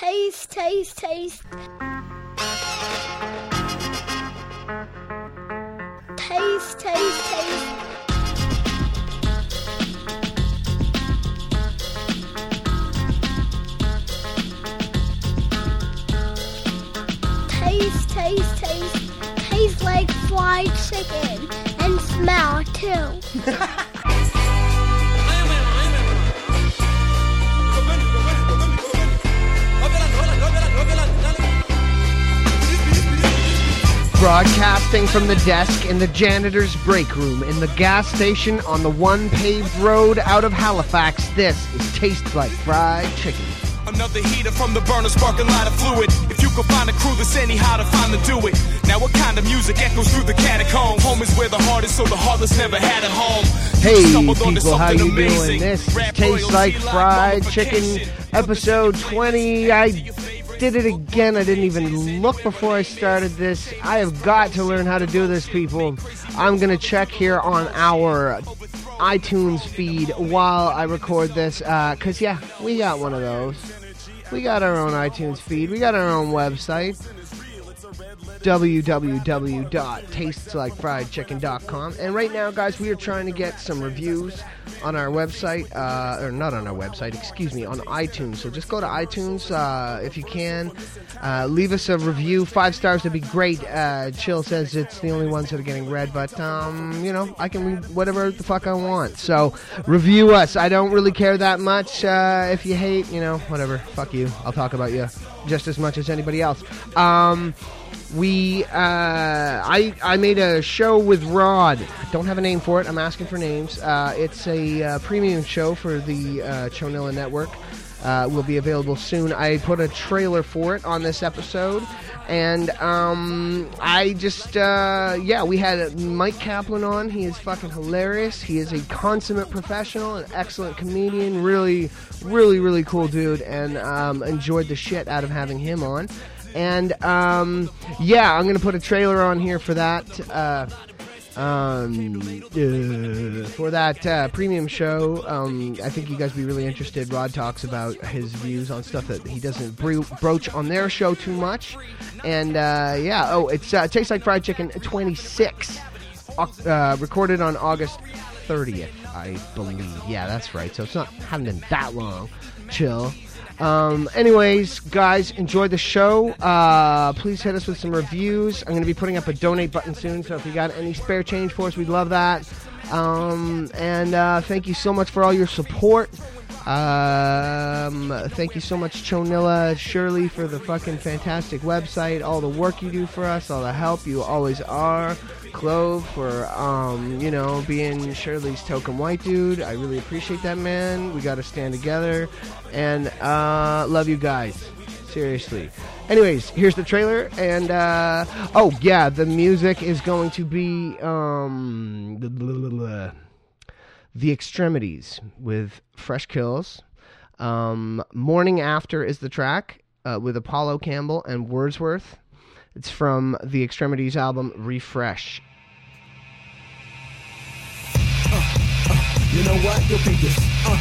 Taste, taste, taste. Taste, taste, taste. Taste, taste, taste. Taste like fried chicken. And smell too. Broadcasting from the desk in the janitor's break room in the gas station on the one paved road out of Halifax, this is Taste Like Fried Chicken. Another heater from the burner sparking light of fluid. If you could find a crew that's anyhow to find to do it. Now what kind of music echoes through the catacomb? Home is where the heart is, so the heartless never had a home. Hey people, how you amazing. doing? This is Rap Taste Like Fried Chicken, episode 20. I did it again. I didn't even look before I started this. I have got to learn how to do this, people. I'm going to check here on our iTunes feed while I record this, uh, because, yeah, we got one of those. We got our own iTunes feed. We got our own website www.tasteslikeFriedChicken.com. And right now, guys, we are trying to get some reviews on our website, uh, or not on our website, excuse me, on iTunes. So just go to iTunes uh, if you can. Uh, leave us a review. Five stars would be great. Uh, Chill says it's the only ones that are getting read, but, um, you know, I can read whatever the fuck I want. So review us. I don't really care that much. Uh, if you hate, you know, whatever. Fuck you. I'll talk about you just as much as anybody else. Um, we uh, I I made a show with Rod. Don't have a name for it. I'm asking for names. Uh, it's a uh, premium show for the uh, Chonilla Network. Uh, will be available soon. I put a trailer for it on this episode, and um, I just uh, yeah, we had Mike Kaplan on. He is fucking hilarious. He is a consummate professional, an excellent comedian. Really, really, really cool dude, and um, enjoyed the shit out of having him on. And um, yeah, I'm gonna put a trailer on here for that. Uh, um, uh, for that uh, premium show, um, I think you guys will be really interested. Rod talks about his views on stuff that he doesn't bro- broach on their show too much, and uh, yeah. Oh, it's uh, tastes like fried chicken 26, uh, recorded on August 30th, I believe. Yeah, that's right. So it's not haven't been that long. Chill. Um, anyways, guys, enjoy the show. Uh, please hit us with some reviews. I'm going to be putting up a donate button soon, so if you got any spare change for us, we'd love that. Um, and uh, thank you so much for all your support. Um, thank you so much, Chonilla, Shirley, for the fucking fantastic website, all the work you do for us, all the help you always are. Clove for, um, you know, being Shirley's token white dude. I really appreciate that, man. We got to stand together. And uh, love you guys. Seriously. Anyways, here's the trailer. And, uh, oh, yeah, the music is going to be, um, The Extremities with Fresh Kils. Um, Morning After is the track uh, with Apollo Campbell and Wordsworth. It's from the Extremities album Refresh. You know what? You'll beat this. Uh,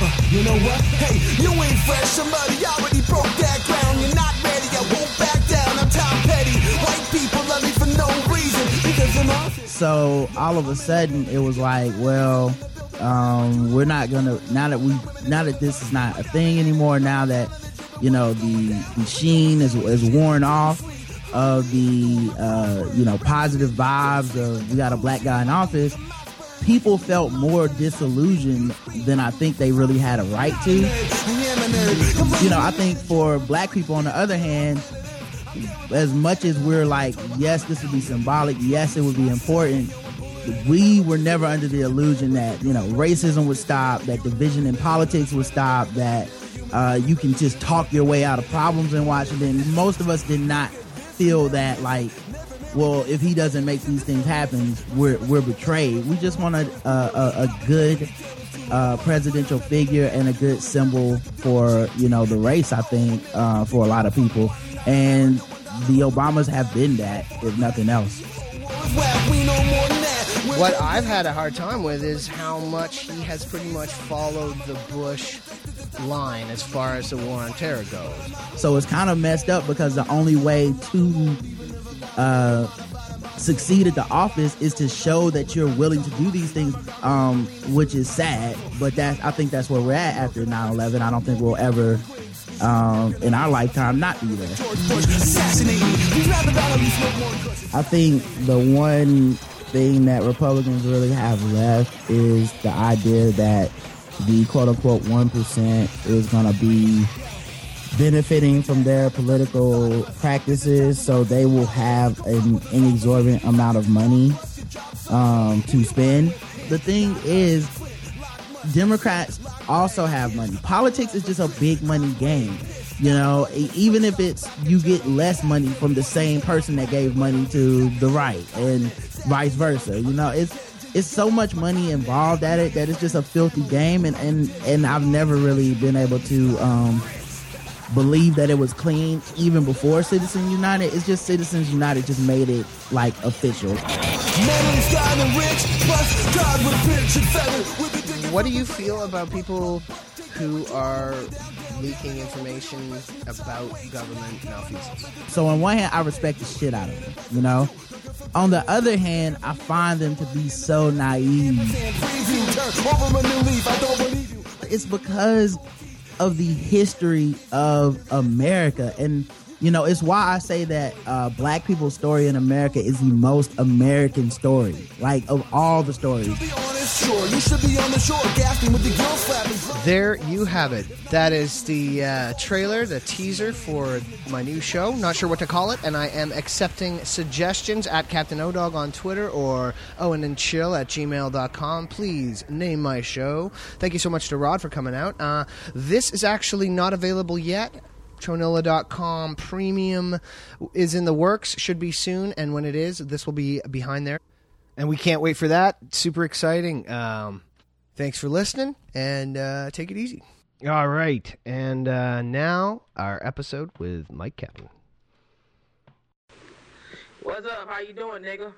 uh, you know what? Hey, you ain't fresh. Somebody already broke that ground. You're not ready. I won't back down. I'm Tom Petty. White people love me for no reason because I'm off. So all of a sudden, it was like, well, um, we're not gonna now that we now that this is not a thing anymore. Now that you know the sheen is is worn off of the uh, you know positive vibes of we got a black guy in office. People felt more disillusioned than I think they really had a right to. You know, I think for black people, on the other hand, as much as we're like, yes, this would be symbolic, yes, it would be important, we were never under the illusion that, you know, racism would stop, that division in politics would stop, that uh, you can just talk your way out of problems in Washington. Most of us did not feel that, like, well, if he doesn't make these things happen, we're, we're betrayed. We just want a, a, a, good uh, presidential figure and a good symbol for you know the race. I think uh, for a lot of people, and the Obamas have been that, if nothing else. Well, we know more than that. We're What I've had a hard time with is how much he has pretty much followed the Bush line as far as the war on terror goes. So it's kind of messed up because the only way to uh, succeed at the office is to show that you're willing to do these things, um, which is sad. But that I think that's where we're at after 9/11. I don't think we'll ever, um, in our lifetime, not be there. I think the one thing that Republicans really have left is the idea that the quote unquote 1% is going to be benefiting from their political practices, so they will have an inexorbitant amount of money um, to spend. The thing is, Democrats also have money. Politics is just a big money game. You know, even if it's you get less money from the same person that gave money to the right and vice versa. You know, it's it's so much money involved at it that it's just a filthy game and and, and I've never really been able to um believe that it was clean even before Citizens United. It's just Citizens United just made it like official. What do you feel about people who are leaking information about government malfeasance? So on one hand, I respect the shit out of them, you know. On the other hand, I find them to be so naive. It's because of the history of America, and you know, it's why I say that uh, Black people's story in America is the most American story, like of all the stories. There you have it. That is the uh, trailer, the teaser for my new show. Not sure what to call it, and I am accepting suggestions at Captain Odog on Twitter or Owen and Chill at gmail.com. Please name my show. Thank you so much to Rod for coming out. Uh, this is actually not available yet. Tronilla.com premium is in the works, should be soon, and when it is, this will be behind there. And we can't wait for that. Super exciting. Um, thanks for listening, and uh, take it easy. All right, and uh, now our episode with Mike Kaplan. What's up? How you doing, nigga?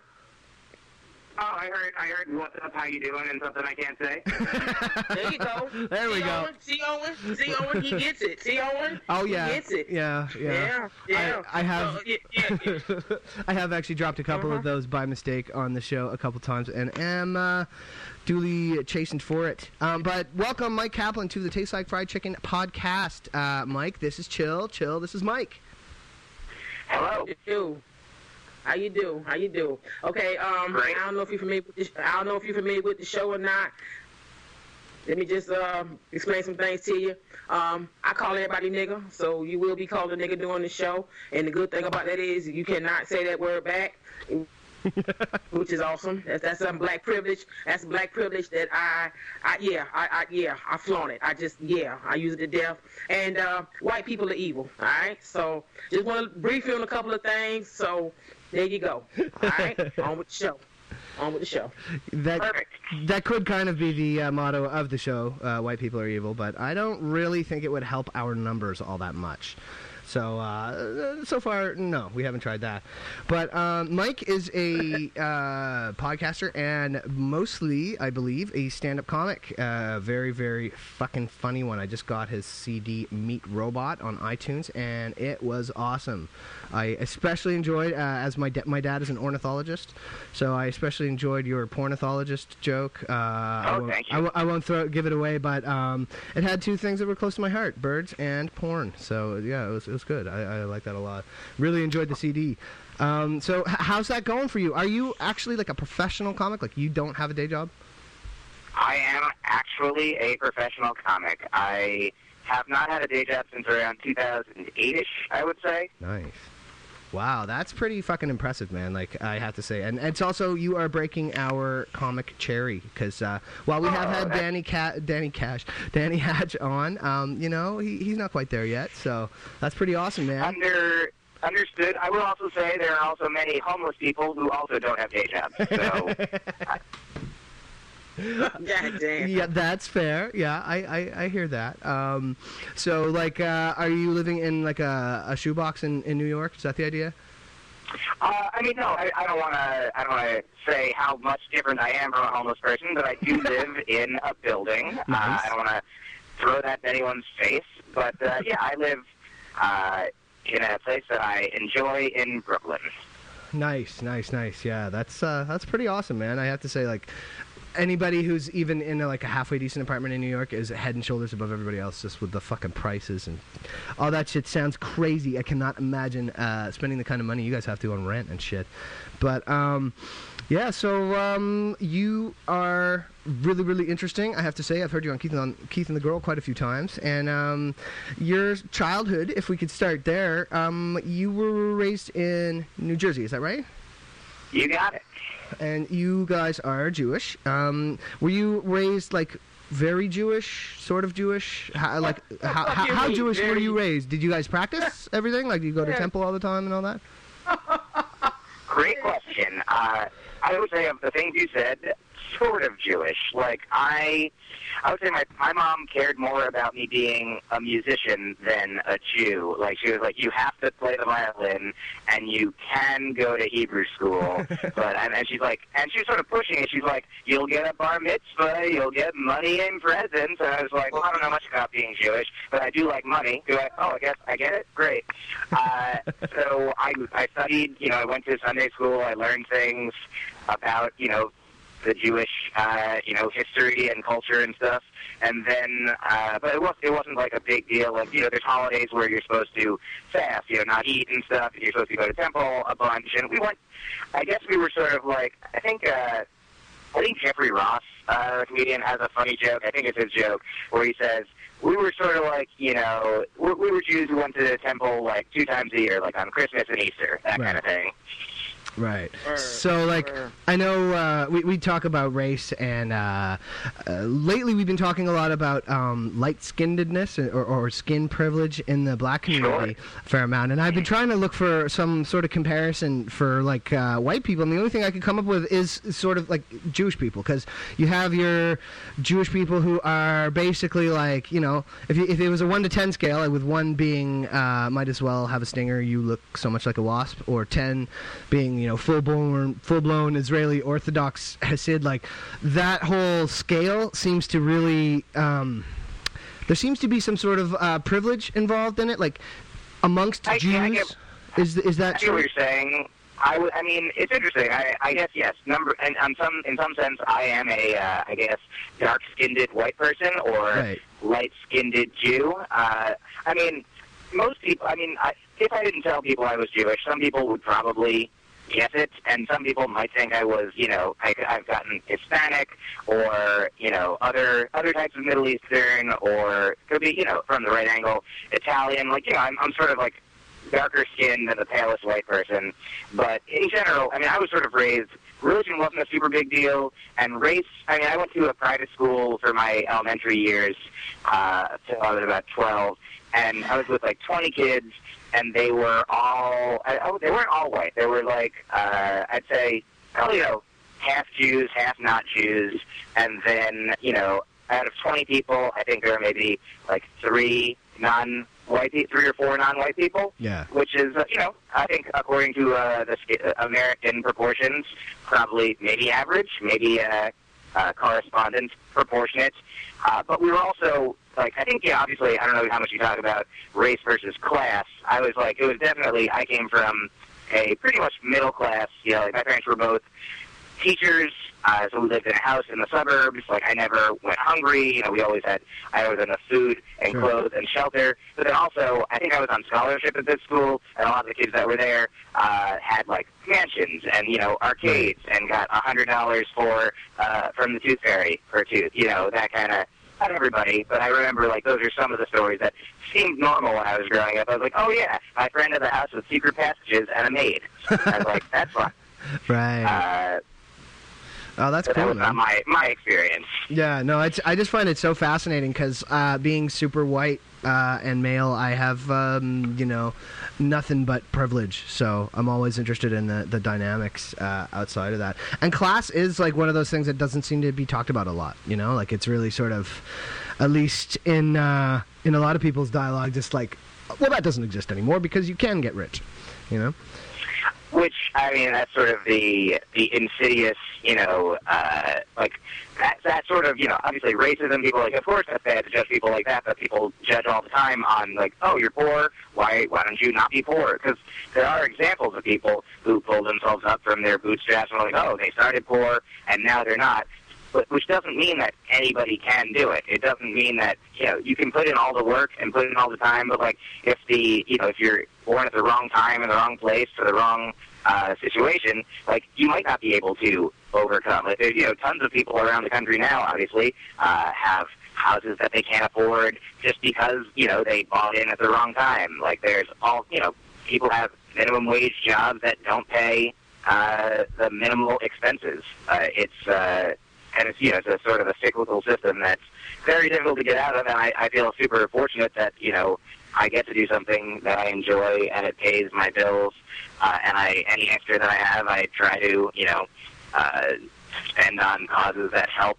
Oh, I heard, I heard. What's up? How you doing? And something I can't say. There you go. There we See go. Owen? See Owen? See Owen? He gets it. See Owen? Oh He yeah, gets it. yeah, yeah. Yeah, yeah. I, I have, So, yeah, yeah, yeah. I have actually dropped a couple of Uh-huh. those by mistake on the show a couple times, and am uh, duly chastened for it. Um, but welcome, Mike Kaplan, to the Taste Like Fried Chicken podcast. Uh, Mike, this is Chill. Chill. This is Mike. Hello. You. How you do? How you do? Okay. Um, Great. I don't know if you're familiar with this. I don't know if you're familiar with the show or not. Let me just uh, explain some things to you. Um, I call everybody nigga, so you will be called a nigga during the show. And the good thing about that is you cannot say that word back, which is awesome. That's that's some black privilege. That's black privilege that I, I yeah, I, I yeah, I flaunt it. I just yeah, I use it to death. And uh, white people are evil. All right. So just want to brief you on a couple of things. So there you go. All right. on with the show. On with the show. That Perfect. that could kind of be the uh, motto of the show. Uh, White people are evil, but I don't really think it would help our numbers all that much. So uh, so far, no, we haven't tried that. But um, Mike is a uh, podcaster and mostly, I believe, a stand-up comic. Uh, very very fucking funny one. I just got his CD Meet Robot on iTunes, and it was awesome. I especially enjoyed uh, as my da- my dad is an ornithologist, so I especially enjoyed your pornithologist joke. Uh, I Oh, won't, thank you. I w- I won't throw give it away, but um, it had two things that were close to my heart: birds and porn. So yeah, it was it was good. I, I like that a lot. Really enjoyed the CD. Um, so h- how's that going for you? Are you actually like a professional comic? Like you don't have a day job? I am actually a professional comic. I have not had a day job since around 2008ish, I would say. Nice. Wow, that's pretty fucking impressive, man. Like I have to say, and it's also you are breaking our comic cherry because uh, while we have Oh, had that- Danny Ca- Danny Cash, Danny Hatch on, um, you know, he, he's not quite there yet. So that's pretty awesome, man. Under understood. I will also say there are also many homeless people who also don't have day jobs. So. yeah, that's fair. Yeah, I, I, I hear that. Um, so like, uh, are you living in like a, a shoebox in, in New York? Is that the idea? Uh, I mean, no, I, I don't want to. I don't want to say how much different I am from a homeless person, but I do live in a building. Uh, I don't want to throw that in anyone's face. But uh, yeah, I live uh, in a place that I enjoy in Brooklyn. Nice, nice, nice. Yeah, that's uh, that's pretty awesome, man. I have to say, like, anybody who's even in a, like a halfway decent apartment in New York is head and shoulders above everybody else, just with the fucking prices and all that shit. Sounds crazy. I cannot imagine uh, spending the kind of money you guys have to on rent and shit. But um, yeah, so um, you are really, really interesting. I have to say, I've heard you on Keith and, on Keith and the Girl quite a few times, and um, your childhood, if we could start there, um, you were raised in New Jersey, is that right? You got it. And you guys are Jewish. Um, were you raised like very Jewish, sort of Jewish? How, like how, fuck how, you how mean, Jewish were you raised? Did you guys practice everything? Like, do you go to Yeah. temple all the time and all that? Great question. Uh, I would say of the things you said, sort of Jewish. Like I, I would say my my mom cared more about me being a musician than a Jew. Like she was like, you have to play the violin, and you can go to Hebrew school. but and, and she's like, and she was sort of pushing it. She's like, you'll get a bar mitzvah, you'll get money and presents. And I was like, well, I don't know much about being Jewish, but I do like money. Do I? Oh, I guess I get it. Great. Uh, so I I studied. You know, I went to Sunday school. I learned things about you know the Jewish uh, you know history and culture and stuff. And then, uh, but it was it wasn't like a big deal. Like you know, there's holidays where you're supposed to fast, you know, not eat and stuff. And you're supposed to go to temple a bunch. And we went. I guess we were sort of like I think. uh I think Jeffrey Ross, uh, comedian, has a funny joke. I think it's his joke where he says, "We were sort of like, you know, we, we were Jews who went to the temple like two times a year, like on Christmas and Easter, that Right. kind of thing." Right. So, like, I know uh, we, we talk about race, and uh, uh, lately we've been talking a lot about um, light skinnedness or, or skin privilege in the black community a fair amount. And I've been trying to look for some sort of comparison for, like, uh, white people, and the only thing I could come up with is sort of like Jewish people, because you have your Jewish people who are basically like, you know, if, you, if it was a 1 to 10 scale, with 1 being uh, might as well have a stinger, you look so much like a wasp, or 10 being you know full blown full blown Israeli Orthodox Hasid like that whole scale seems to really um, there seems to be some sort of uh, privilege involved in it like amongst I- Jews I get- is is I that see what you're saying. I, w- I mean, it's interesting. I, I guess yes. Number and on some in some sense, I am a uh, I guess dark-skinned white person or Right. light-skinned Jew. Uh, I mean, most people. I mean, I, if I didn't tell people I was Jewish, some people would probably guess it, and some people might think I was, you know, I, I've gotten Hispanic or you know other other types of Middle Eastern or could be you know from the right angle Italian. Like you know, I'm, I'm sort of like darker skinned than the palest white person. But in general, I mean, I was sort of raised. Religion wasn't a super big deal, and race. I mean, I went to a private school for my elementary years uh, till I was about twelve, and I was with like twenty kids, and they were all. Oh, they weren't all white. They were like, uh, I'd say, probably you know, half Jews, half not Jews, and then you know, out of twenty people, I think there were maybe like three non-white, pe- three or four non-white people yeah which is, uh, you know, I think according to uh, the uh, American proportions, probably maybe average, maybe uh, uh, correspondence proportionate. Uh, but we were also, like, I think, yeah, obviously, I don't know how much you talk about race versus class. I was like, it was definitely, I came from a pretty much middle class, you know, like my parents were both teachers, uh, so we lived in a house in the suburbs. Like I never went hungry. You know, we always had I always had enough food and Sure. clothes and shelter. But then also, I think I was on scholarship at this school, and a lot of the kids that were there uh, had like mansions and you know arcades and got a hundred dollars for uh, from the Tooth Fairy for a tooth. You know that kind of. Not everybody, but I remember like those are some of the stories that seemed normal when I was growing up. I was like, oh yeah, my friend had the house with secret passages and a maid. I was like, that's fun. right Uh, oh that's but that cool was man. not my my experience. Yeah, no, it's, I just find it so fascinating because uh, being super white uh, and male, I have um, you know nothing but privilege. So I'm always interested in the the dynamics uh, outside of that. And class is like one of those things that doesn't seem to be talked about a lot. You know, like it's really sort of, at least in uh, in a lot of people's dialogue, just like, well, that doesn't exist anymore because you can get rich. You know. Which I mean, that's sort of the the insidious you know, uh, like that that sort of you know obviously racism. People like, of course that's bad to judge people like that, but people judge all the time on like, oh, you're poor. Why why don't you not be poor? Because there are examples of people who pull themselves up from their bootstraps and are like, oh, they started poor and now they're not. But, which doesn't mean that anybody can do it. It doesn't mean that you know you can put in all the work and put in all the time, but like if the you know if you're born at the wrong time in the wrong place for the wrong uh, situation, like you might not be able to overcome. Like there's you know tons of people around the country now, obviously, uh, have houses that they can't afford just because you know they bought in at the wrong time. Like there's all you know people have minimum wage jobs that don't pay uh, the minimal expenses. Uh, it's uh, and it's you know it's a sort of a cyclical system that's very difficult to get out of, and I, I feel super fortunate that you know I get to do something that I enjoy and it pays my bills, uh, and I any extra that I have I try to you know uh, spend on causes that help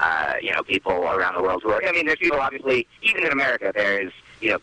uh, you know people around the world who are I mean there's people obviously even in America there's you know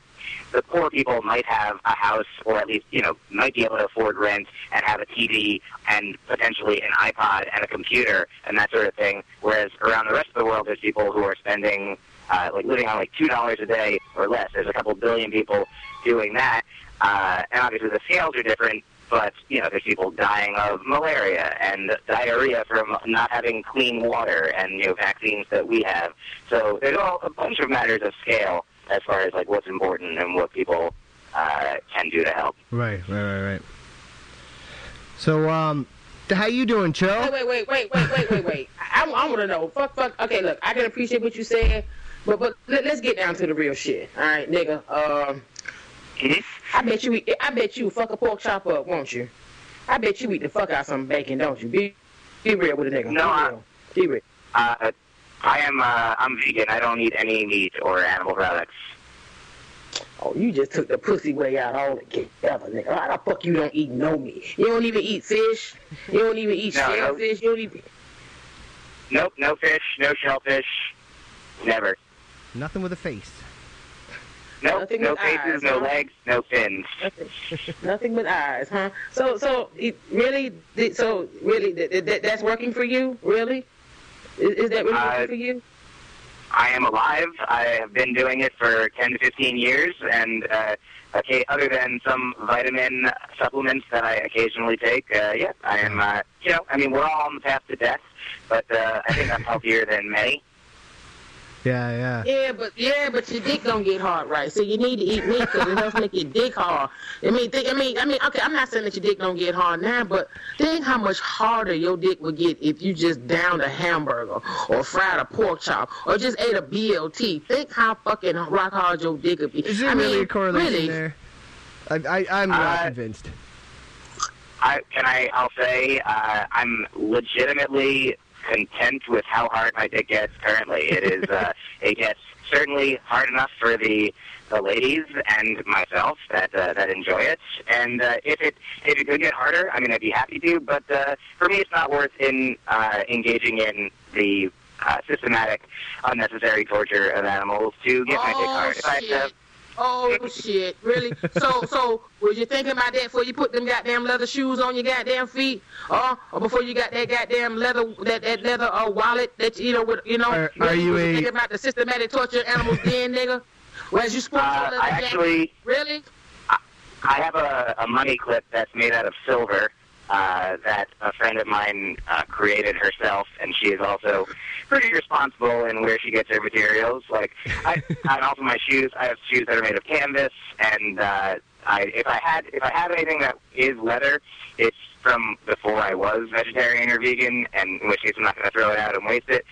the poor people might have a house or at least, you know, might be able to afford rent and have a TV and potentially an iPod and a computer and that sort of thing. Whereas around the rest of the world, there's people who are spending, uh, like living on like $2 a day or less. There's a couple billion people doing that. Uh, and obviously the scales are different, but, you know, there's people dying of malaria and diarrhea from not having clean water and, you know, vaccines that we have. So there's all a bunch of matters of scale as far as like what's important and what people uh, can do to help. Right, right, right, right. So, um, how you doing, Chill? Wait, wait, wait, wait, wait, wait, wait, wait. I, I want to know. Fuck, fuck. Okay, look, I can appreciate what you said, but but let, us get down to the real shit. All right, nigga. Um, I bet you. Eat, I bet you fuck a pork chop up, won't you? I bet you eat the fuck out some bacon, don't you? Be be real with a nigga. No, be I. Be real. Uh, I am. Uh, I'm vegan. I don't eat any meat or animal products. Oh, you just took the pussy way out all together, nigga. How the fuck you don't eat no meat? You don't even eat fish. You don't even eat No, no. shellfish. You don't even. Nope. No fish. No shellfish. Never. Nothing with a face. Nope. Nothing no with faces. eyes, no huh? legs. No fins. Nothing, nothing but eyes, huh? So, so it really, so really, th- th- th- that's working for you, really? Is, is that really Uh, working for you? I am alive. I have been doing it for 10 to 15 years, and uh, okay, other than some vitamin supplements that I occasionally take, uh, yeah, I am. Uh, you know, I mean, we're all on the path to death, but uh, I think I'm healthier than many. Yeah, yeah. Yeah, but yeah, but your dick don't get hard, right? So you need to eat meat because it helps make your dick hard. I mean, think, I mean, I mean, okay, I'm not saying that your dick don't get hard now, but think how much harder your dick would get if you just downed a hamburger or fried a pork chop or just ate a BLT. Think how fucking rock hard your dick would be. Is there I really mean, a correlation really, there? I, I, I'm not Uh, convinced. I can I I'll say uh, I'm legitimately content with how hard my dick gets currently. It is uh, it gets certainly hard enough for the the ladies and myself that uh, that enjoy it. And uh, if it if it could get harder, I mean I'd be happy to. But uh, for me, it's not worth in uh, engaging in the uh, systematic, unnecessary torture of animals to get my dick Oh hard. If I have to-. Oh shit, really? So, so was you thinking about that before you put them goddamn leather shoes on your goddamn feet, or, or before you got that goddamn leather that that leather uh, wallet that you know with you know? Are- are you was a- thinking about the systematic torture of animals then, nigga? Whereas you sports Uh, leather I jacket? actually really? I have a, a money clip that's made out of silver uh, that a friend of mine uh, created herself, and she is also pretty responsible in where she gets her materials. Like, I, and also my shoes. I have shoes that are made of canvas, and uh, I, if I had if I have anything that is leather, it's from before I was vegetarian or vegan, and in which case I'm not going to throw it out and waste it.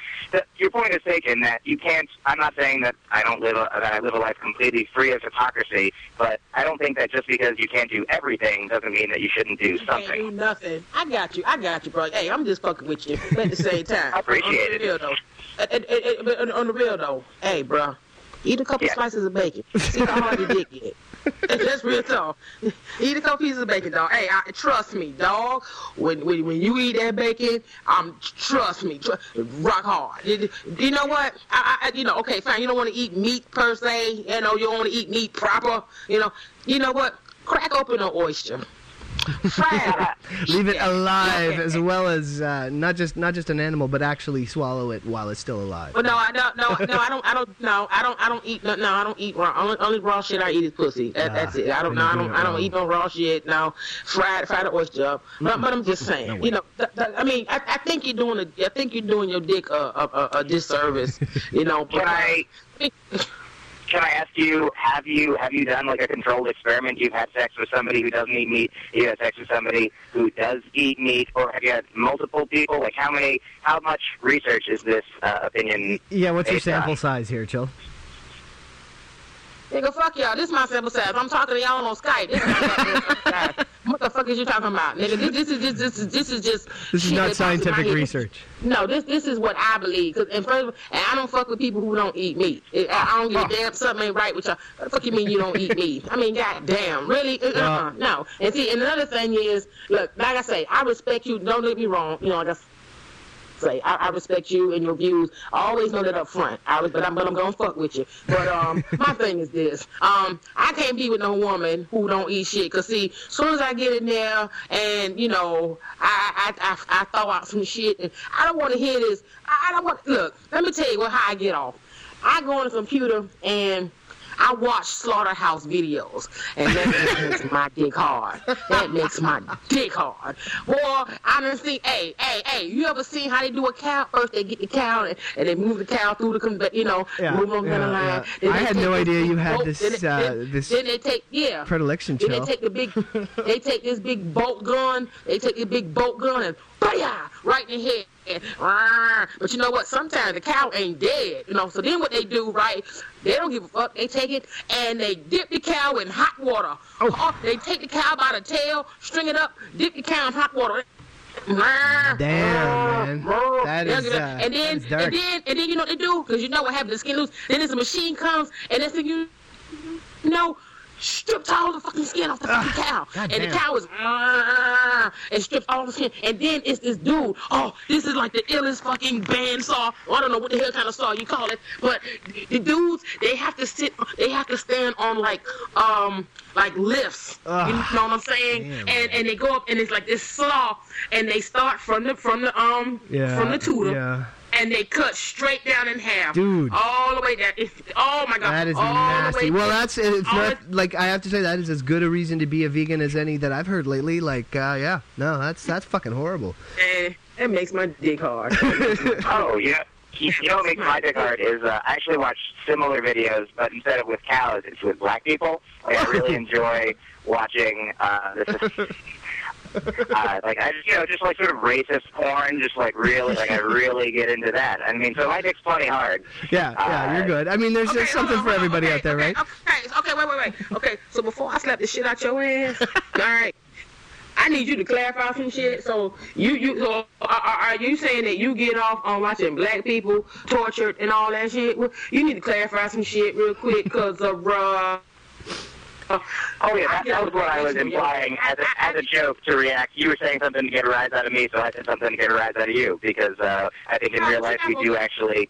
Your point is taken that you can't. I'm not saying that I don't live a, that I live a life completely free of hypocrisy, but I don't think that just because you can't do everything doesn't mean that you shouldn't do You can't do something. nothing. I got you. I got you, bro. Hey, I'm just fucking with you. But at the same time, I appreciate on it. real though, Uh, uh, uh, uh, on, the real though, hey, bro, eat a couple Yeah. slices of bacon. See how hard your dick get. That's real talk. Eat a couple pieces of bacon, dog. Hey, I, trust me, dog. When, when when you eat that bacon, um, trust me, tr- rock hard. You, you know what? I, I, you know, okay, fine. You don't want to eat meat per se. You know, you don't want to eat meat proper. You know, you know what? Crack open an oyster. Fried. Leave it alive as well as uh, not just not just an animal, but actually swallow it while it's still alive. But no, I don't. No, no, I don't. I don't. No, I don't. I don't eat. No, no I don't eat raw. Only, only raw shit I eat is pussy. That, Ah, that's it. I don't. then No, I don't. I don't eat no raw shit. No, fried, fried oyster. Up. But, but I'm just saying. you know. Th- th- I mean, I, I think you're doing a. I think you're doing your dick a, a, a, a disservice. You know. Can I can I ask you, have you have you done like a controlled experiment? You've had sex with somebody who doesn't eat meat. You had sex with somebody who does eat meat, or have you had multiple people? Like how many? How much research is this uh, opinion? Yeah, what's your based on? sample size here, Chill? Nigga, fuck y'all. This is my simple size. I'm talking to y'all on Skype. This is my sample size. What the fuck is you talking about, nigga? This, this is just this is this is just. This is not that pops in my scientific research. No, this this is what I believe. Cause and first, and I don't fuck with people who don't eat meat. I, I don't give a damn something ain't right with y'all. What the fuck you mean you don't eat meat? I mean, goddamn, really? Uh, uh, no. And see, and another thing is, look, like I say, I respect you. Don't get me wrong. You know, I say, I, I respect you and your views. I always know that up front. I was, but I'm, but I'm gonna fuck with you. But um, my thing is this: um, I can't be with no woman who don't eat shit. Cause see, as soon as I get in there and you know, I I I, I throw out some shit, and I don't want to hear this. I, I don't want. Look, let me tell you what how I get off. I go on the computer and. I watch slaughterhouse videos, and that makes my dick hard. That makes my dick hard. Boy, I done seen, hey, hey, hey, you ever seen how they do a cow? First they get the cow and, and they move the cow through the, you know, Yeah, move them yeah, the line. yeah. I had no idea you had this, then uh, then- this Then they take, yeah. Predilection, Then they take the big, they take this big bolt gun. They take the big bolt gun and booyah, right in the head. Rawr. But you know what? Sometimes the cow ain't dead. You know. So then what they do, right? They don't give a fuck. They take it and they dip the cow in hot water. Oh. They take the cow by the tail, string it up, dip the cow in hot water. Rawr. Damn, man. Rawr. That is, uh, and then is and then and then you know what they do because you know what happens. The skin loose. Then this machine comes and this thing you know strips all the fucking skin off the fucking cow. God and damn. the cow is "Ah," and stripped all the skin. And then it's this dude. Oh, this is like the illest fucking bandsaw. Well, I don't know what the hell kind of saw you call it, but the dudes they have to sit. They have to stand on like um like lifts. Ugh. You know what I'm saying? Damn. and and they go up and it's like this saw, and they start from the from the um Yeah, from the tutor yeah. And they cut straight down in half. Dude. All the way down. It's, oh my god. That is all The nasty. way Well, that's it's all not like I have to say that is as good a reason to be a vegan as any that I've heard lately. Like, uh, yeah, no, that's that's fucking horrible. And it makes my dick hard. Oh, yeah. You know what makes my dick hard is uh, I actually watch similar videos, but instead of with cows, it's with black people. Like I really enjoy watching uh, this. uh, like I just you know just like sort of racist porn, just like really like I really get into that. I mean, so my dick's plenty hard. Yeah, yeah, you're good. I mean, there's, there's hold something on, for everybody okay, out there, okay, right? Okay, okay, wait, wait, wait. Okay, so before I slap the shit out your ass, all right. I need you to clarify some shit. So you you so are, are are you saying that you get off on watching black people tortured and all that shit? Well, you need to clarify some shit real quick, cause uh, bruh. Uh, Oh yeah, that, that was what I was implying as a, as a joke to react. You were saying something to get a rise out of me, so I said something to get a rise out of you because uh, I think in real life we do actually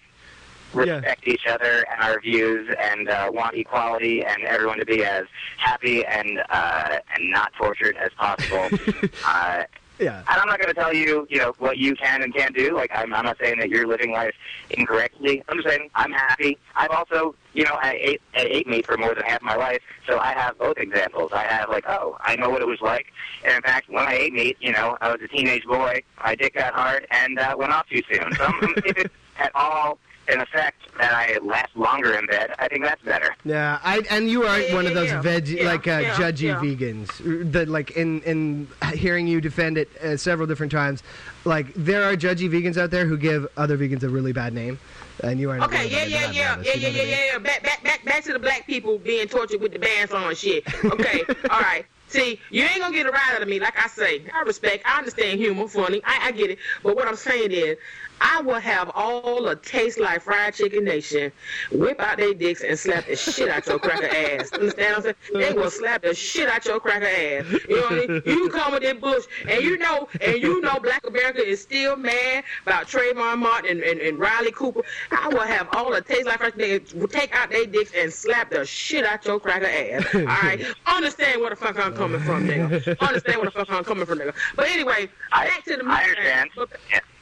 respect each other and our views and uh, want equality and everyone to be as happy and uh, and not tortured as possible. uh, Yeah. and I'm not going to tell you, you know, what you can and can't do. Like, I'm, I'm not saying that you're living life incorrectly. I'm just saying I'm happy. I've also, you know, I ate, I ate meat for more than half my life, so I have both examples. I have, like, oh, I know what it was like. And in fact, when I ate meat, you know, I was a teenage boy, my dick got hard, and uh, went off too soon. So I'm, if it's at all an effect that I last longer in bed. I think that's better. Yeah, I and you are yeah, one yeah, of those yeah. veg like uh, judgy vegans uh, that like in in hearing you defend it uh, several different times, like there are judgy vegans out there who give other vegans a really bad name. And you are okay. Yeah, yeah, yeah, yeah, yeah, yeah, yeah, yeah. Back, back, back, back to the black people being tortured with the bands on shit. Okay, all right. See, you ain't gonna get a ride out of me, like I say. I respect, I understand humor, funny, I, I get it. But what I'm saying is, I will have all the taste like fried chicken nation whip out their dicks and slap the shit out your cracker ass. Understand what I'm saying? They will slap the shit out your cracker ass. You know what I mean? You come with that bush, and you know, and you know, Black America is still mad about Trayvon Martin and, and, and Riley Cooper. I will have all the taste like fried chicken. Take out their dicks and slap the shit out your cracker ass. All right, understand where the fuck I'm coming from, nigga. understand where the fuck I'm coming from, nigga. But anyway, I- back to the I understand. But,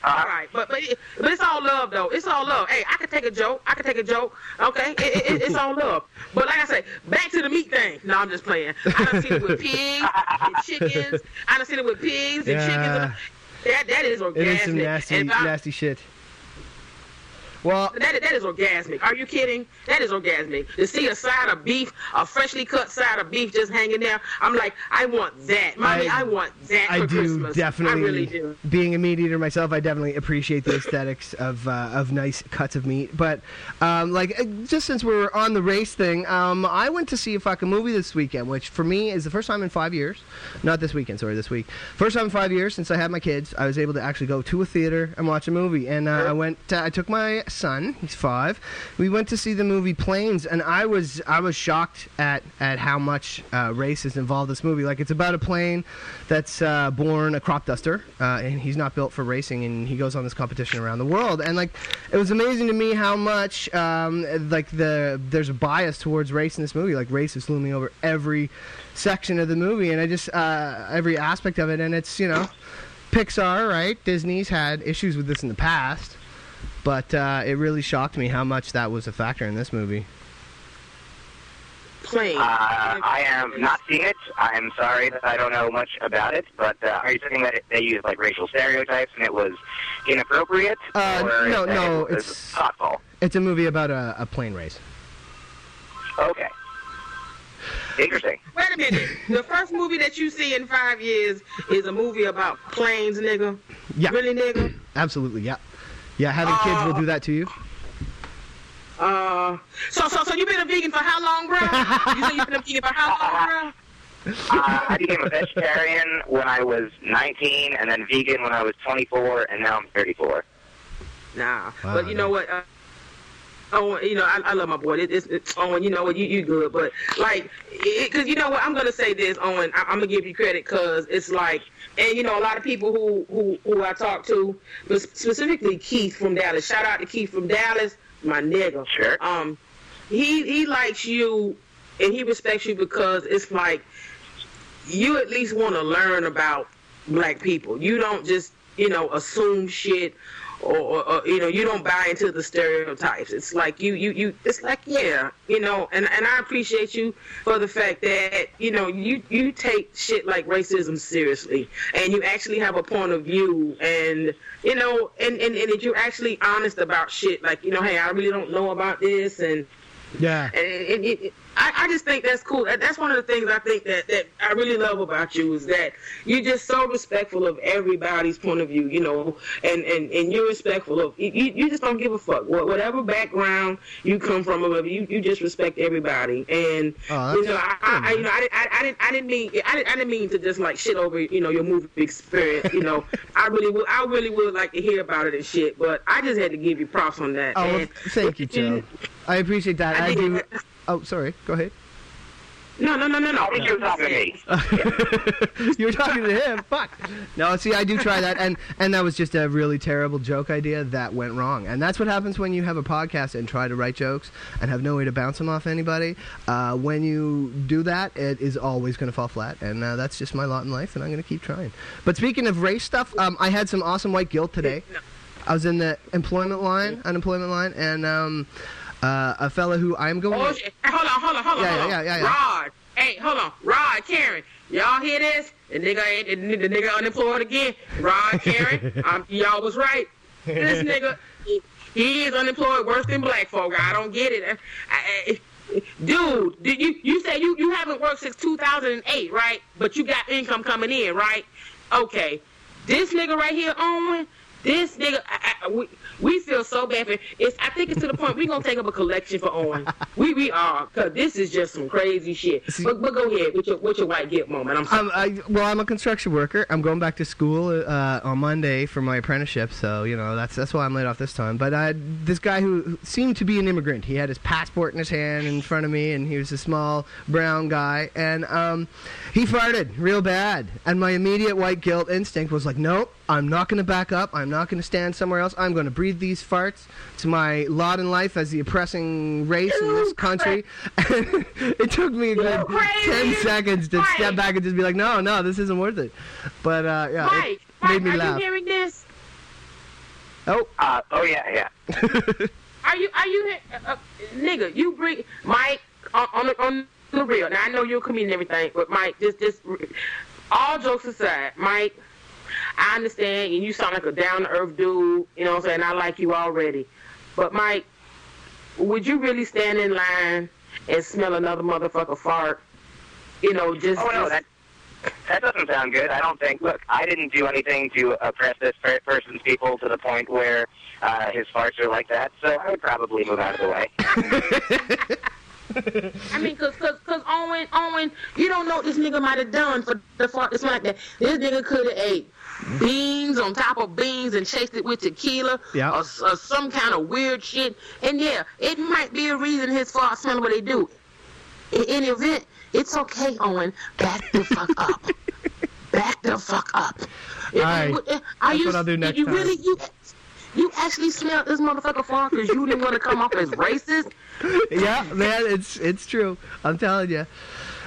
all right, but but, it, but it's all love though. It's all love. Hey, I can take a joke. I can take a joke. Okay, it, it, it- it's all love. But like I say, back to the meat thing. No, I'm just playing. I done seen it with pigs and chickens. I done seen it with pigs and Yeah. chickens. That that is orgasmic. It is some nasty, And I- nasty shit. Well, That, that is orgasmic. Are you kidding? That is orgasmic. To see a side of beef, a freshly cut side of beef just hanging there, I'm like, I want that. Mommy, I, I- want that I for do Christmas. definitely. I really do. Being a meat eater myself, I definitely appreciate the aesthetics of uh, of nice cuts of meat. But um, like, uh, just since we're on the race thing, um, I went to see a fucking movie this weekend, which for me is the first time in five years. Not this weekend, sorry, this week. First time in five years since I had my kids. I was able to actually go to a theater and watch a movie. And uh, I went. Uh, I took my son. He's five. We went to see the movie Planes, and I was I was shocked at at how much uh, race is involved in this movie. Like it's about a plane that's uh, born a crop duster, uh, and he's not built for racing, and he goes on this competition around the world. And like, it was amazing to me how much um, like the there's a bias towards race in this movie. Like race is looming over every section of the movie, and I just uh, every aspect of it. And it's you know, Pixar, right? Disney's had issues with this in the past, but uh, it really shocked me how much that was a factor in this movie. Plain. Uh, I am not seeing it. I am sorry that I don't know much about it. But uh, are you saying that it, they used like racial stereotypes and it was inappropriate? Uh, or no, that no, it was it's- thoughtful. It's a movie about a, a plane race. Okay. Interesting. Wait a minute. The first movie that you see in five years is a movie about planes, nigga. Yeah. Really, nigga? Absolutely, yeah. Yeah, having kids will do that to you. Uh, so so so you've been a vegan for how long, bro? you say you been a vegan for how long, bro? Uh, I became a vegetarian when I was 19, and then vegan when I was 24, and now I'm 34. Nah, Wow, but you know what? Uh, Oh, you know, I, I love my boy. It, it's, it's Owen. You know what? You you good, but like, because you know what? I'm gonna say this, Owen. I, I'm gonna give you credit because it's like, and you know, a lot of people who who who I talk to, but specifically Keith from Dallas. Shout out to Keith from Dallas, my nigga. Sure. Um, he he likes you, and he respects you because it's like, you at least want to learn about black people. You don't just you know assume shit or, or, or you know you don't buy into the stereotypes it's like you you you it's like yeah you know and and i appreciate you for the fact that you know you you take shit like racism seriously and you actually have a point of view and you know and and, and that you're actually honest about shit like you know hey i really don't know about this and Yeah. and, and, and, I, I just think that's cool. That's one of the things I think that, that I really love about you is that you're just so respectful of everybody's point of view, you know, and, and, and you're respectful of, you, you just don't give a fuck. Wha- Whatever background you come from, you, you just respect everybody. And, Oh, you know, I, I, I, you know, I, didn't- I, I, didn't, I didn't mean, I didn't, I didn't mean to just like shit over, you know, your movie experience, you know. I really would, I really would like to hear about it and shit, but I just had to give you props on that. Oh, well, And- thank you, Joe. I appreciate that. I I do. Oh, sorry. Go ahead. No, no, no, no, no. You were talking to me. you were talking to him. Fuck. No, see, I do try that, and and that was just a really terrible joke idea that went wrong, and that's what happens when you have a podcast and try to write jokes and have no way to bounce them off anybody. Uh, when you do that, it is always going to fall flat, and uh, that's just my lot in life, and I'm going to keep trying. But speaking of race stuff, um, I had some awesome white guilt today. I was in the employment line, unemployment line, and um, uh, a fella who I'm going. Oh, shit. Hold on, hold on, hold on. Yeah, hold yeah, on. yeah, yeah, yeah. Rod. Hey, hold on. Rod, Karen. Y'all hear this? The nigga ain't the, the nigga unemployed again. Rod, Karen. um, y'all was right. This nigga, he, he is unemployed worse than black folk. I don't get it. I, I, dude, did you you say you you haven't worked since 2008, right? But you got income coming in, right? Okay. This nigga right here, Owen. This nigga, I, I, we, we feel so bad for it's. I think it's to the point we're gonna take up a collection for Owen. We we are, cause this is just some crazy shit. But, but go ahead with your with your white guilt moment. I'm sorry. Um, I, well, I'm a construction worker. I'm going back to school uh, on Monday for my apprenticeship, so you know that's that's why I'm laid off this time. But uh, this guy who who seemed to be an immigrant, he had his passport in his hand in front of me, and he was a small brown guy, and um, he farted real bad. And my immediate white guilt instinct was like, nope, I'm not going to back up. I'm not going to stand somewhere else. I'm going to breathe these farts. to my lot in life as the oppressing race in this country. it took me a good 10 seconds to Mike. step back and just be like, no, no, this isn't worth it. But uh, yeah, Mike, it Mike, made me are laugh. you hearing this? Oh, Uh, oh yeah, yeah. Are you are you uh, uh, nigga? You bring Mike on on the, on the real. Now I know you're a comedian and everything, but Mike, just just all jokes aside, Mike. I understand, and you sound like a down to earth dude. You know what I'm saying? I like you already, but Mike, would you really stand in line and smell another motherfucker fart? You know, just Oh no, just- that that doesn't sound good. I don't think. Look, I didn't do anything to oppress this per- person's people to the point where uh, his farts are like that. So I would probably move out of the way. I mean, cause, cause, cause Owen, Owen, you don't know what this nigga might have done for the fart It's like that. This nigga could have ate beans on top of beans and chased it with tequila Yeah. or, or some kind of weird shit. And yeah, it might be a reason his farts smell what they do. In any event, it's okay, Owen. Back the fuck up. Back the fuck up. All right. Eh, are That's you, what I'll do next you time. really, you, you actually smelled this motherfucker fart because you didn't want to come off as racist? yeah, man, it's it's true. I'm telling you.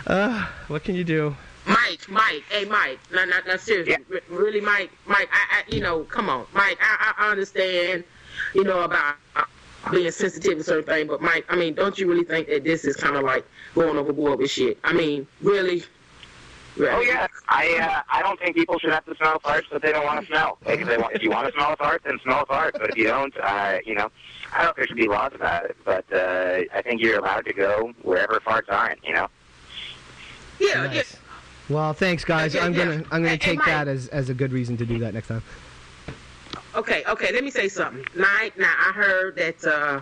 Uh, what can you do? Mike, Mike, hey, Mike, no, no, no, seriously, Yeah. r- really, Mike, Mike, I, I, you know, come on, Mike, I, I understand, you know, about uh, being sensitive to certain things, but Mike, I mean, don't you really think that this is kind of like going overboard with shit? I mean, really? Really? Oh yeah, I uh, I don't think people should have to smell farts that they don't want to smell. Like if they want, if you want to smell a fart, then smell a fart. But if you don't, uh, you know, I don't know if there should be laws about it. But uh, I think you're allowed to go wherever farts aren't. You know. Yeah, yeah. Well, thanks, guys. Okay, I'm yeah. gonna I'm gonna Hey, hey, take Mike. that as as a good reason to do that next time. Okay, okay, let me say something. Now, now I heard that uh,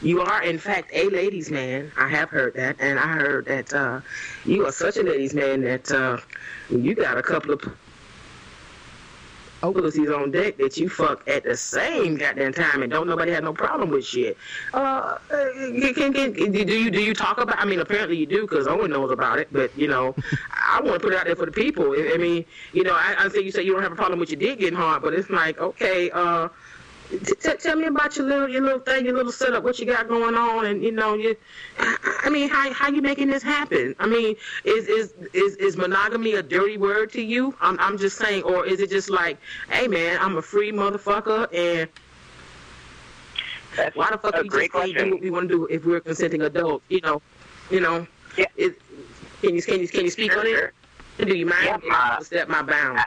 you are, in fact, a ladies' man. I have heard that, and I heard that uh, you are such a ladies' man that uh, you got a couple of pussies on deck that you fuck at the same goddamn time, and don't nobody have no problem with shit. Uh, can, can, can, do you do you talk about? I mean, apparently you do, because Owen knows about it. But you know, I want to put it out there for the people. I, I mean, you know, I, I think you say you don't have a problem with your dick getting hard, but it's like, okay, uh, t- tell me about your little your little thing, your little setup, what you got going on, and you know, you. I, mean, how how you making this happen? I mean, is is is is monogamy a dirty word to you? I'm I'm just saying, or is it just like, hey man, I'm a free motherfucker, and That's why the fuck we just do what we want to do if we're consenting adults? You know, you know. Yeah. It, can you can you can you speak Sure, on sure. it? Do you mind? Yeah, uh, step my bounds.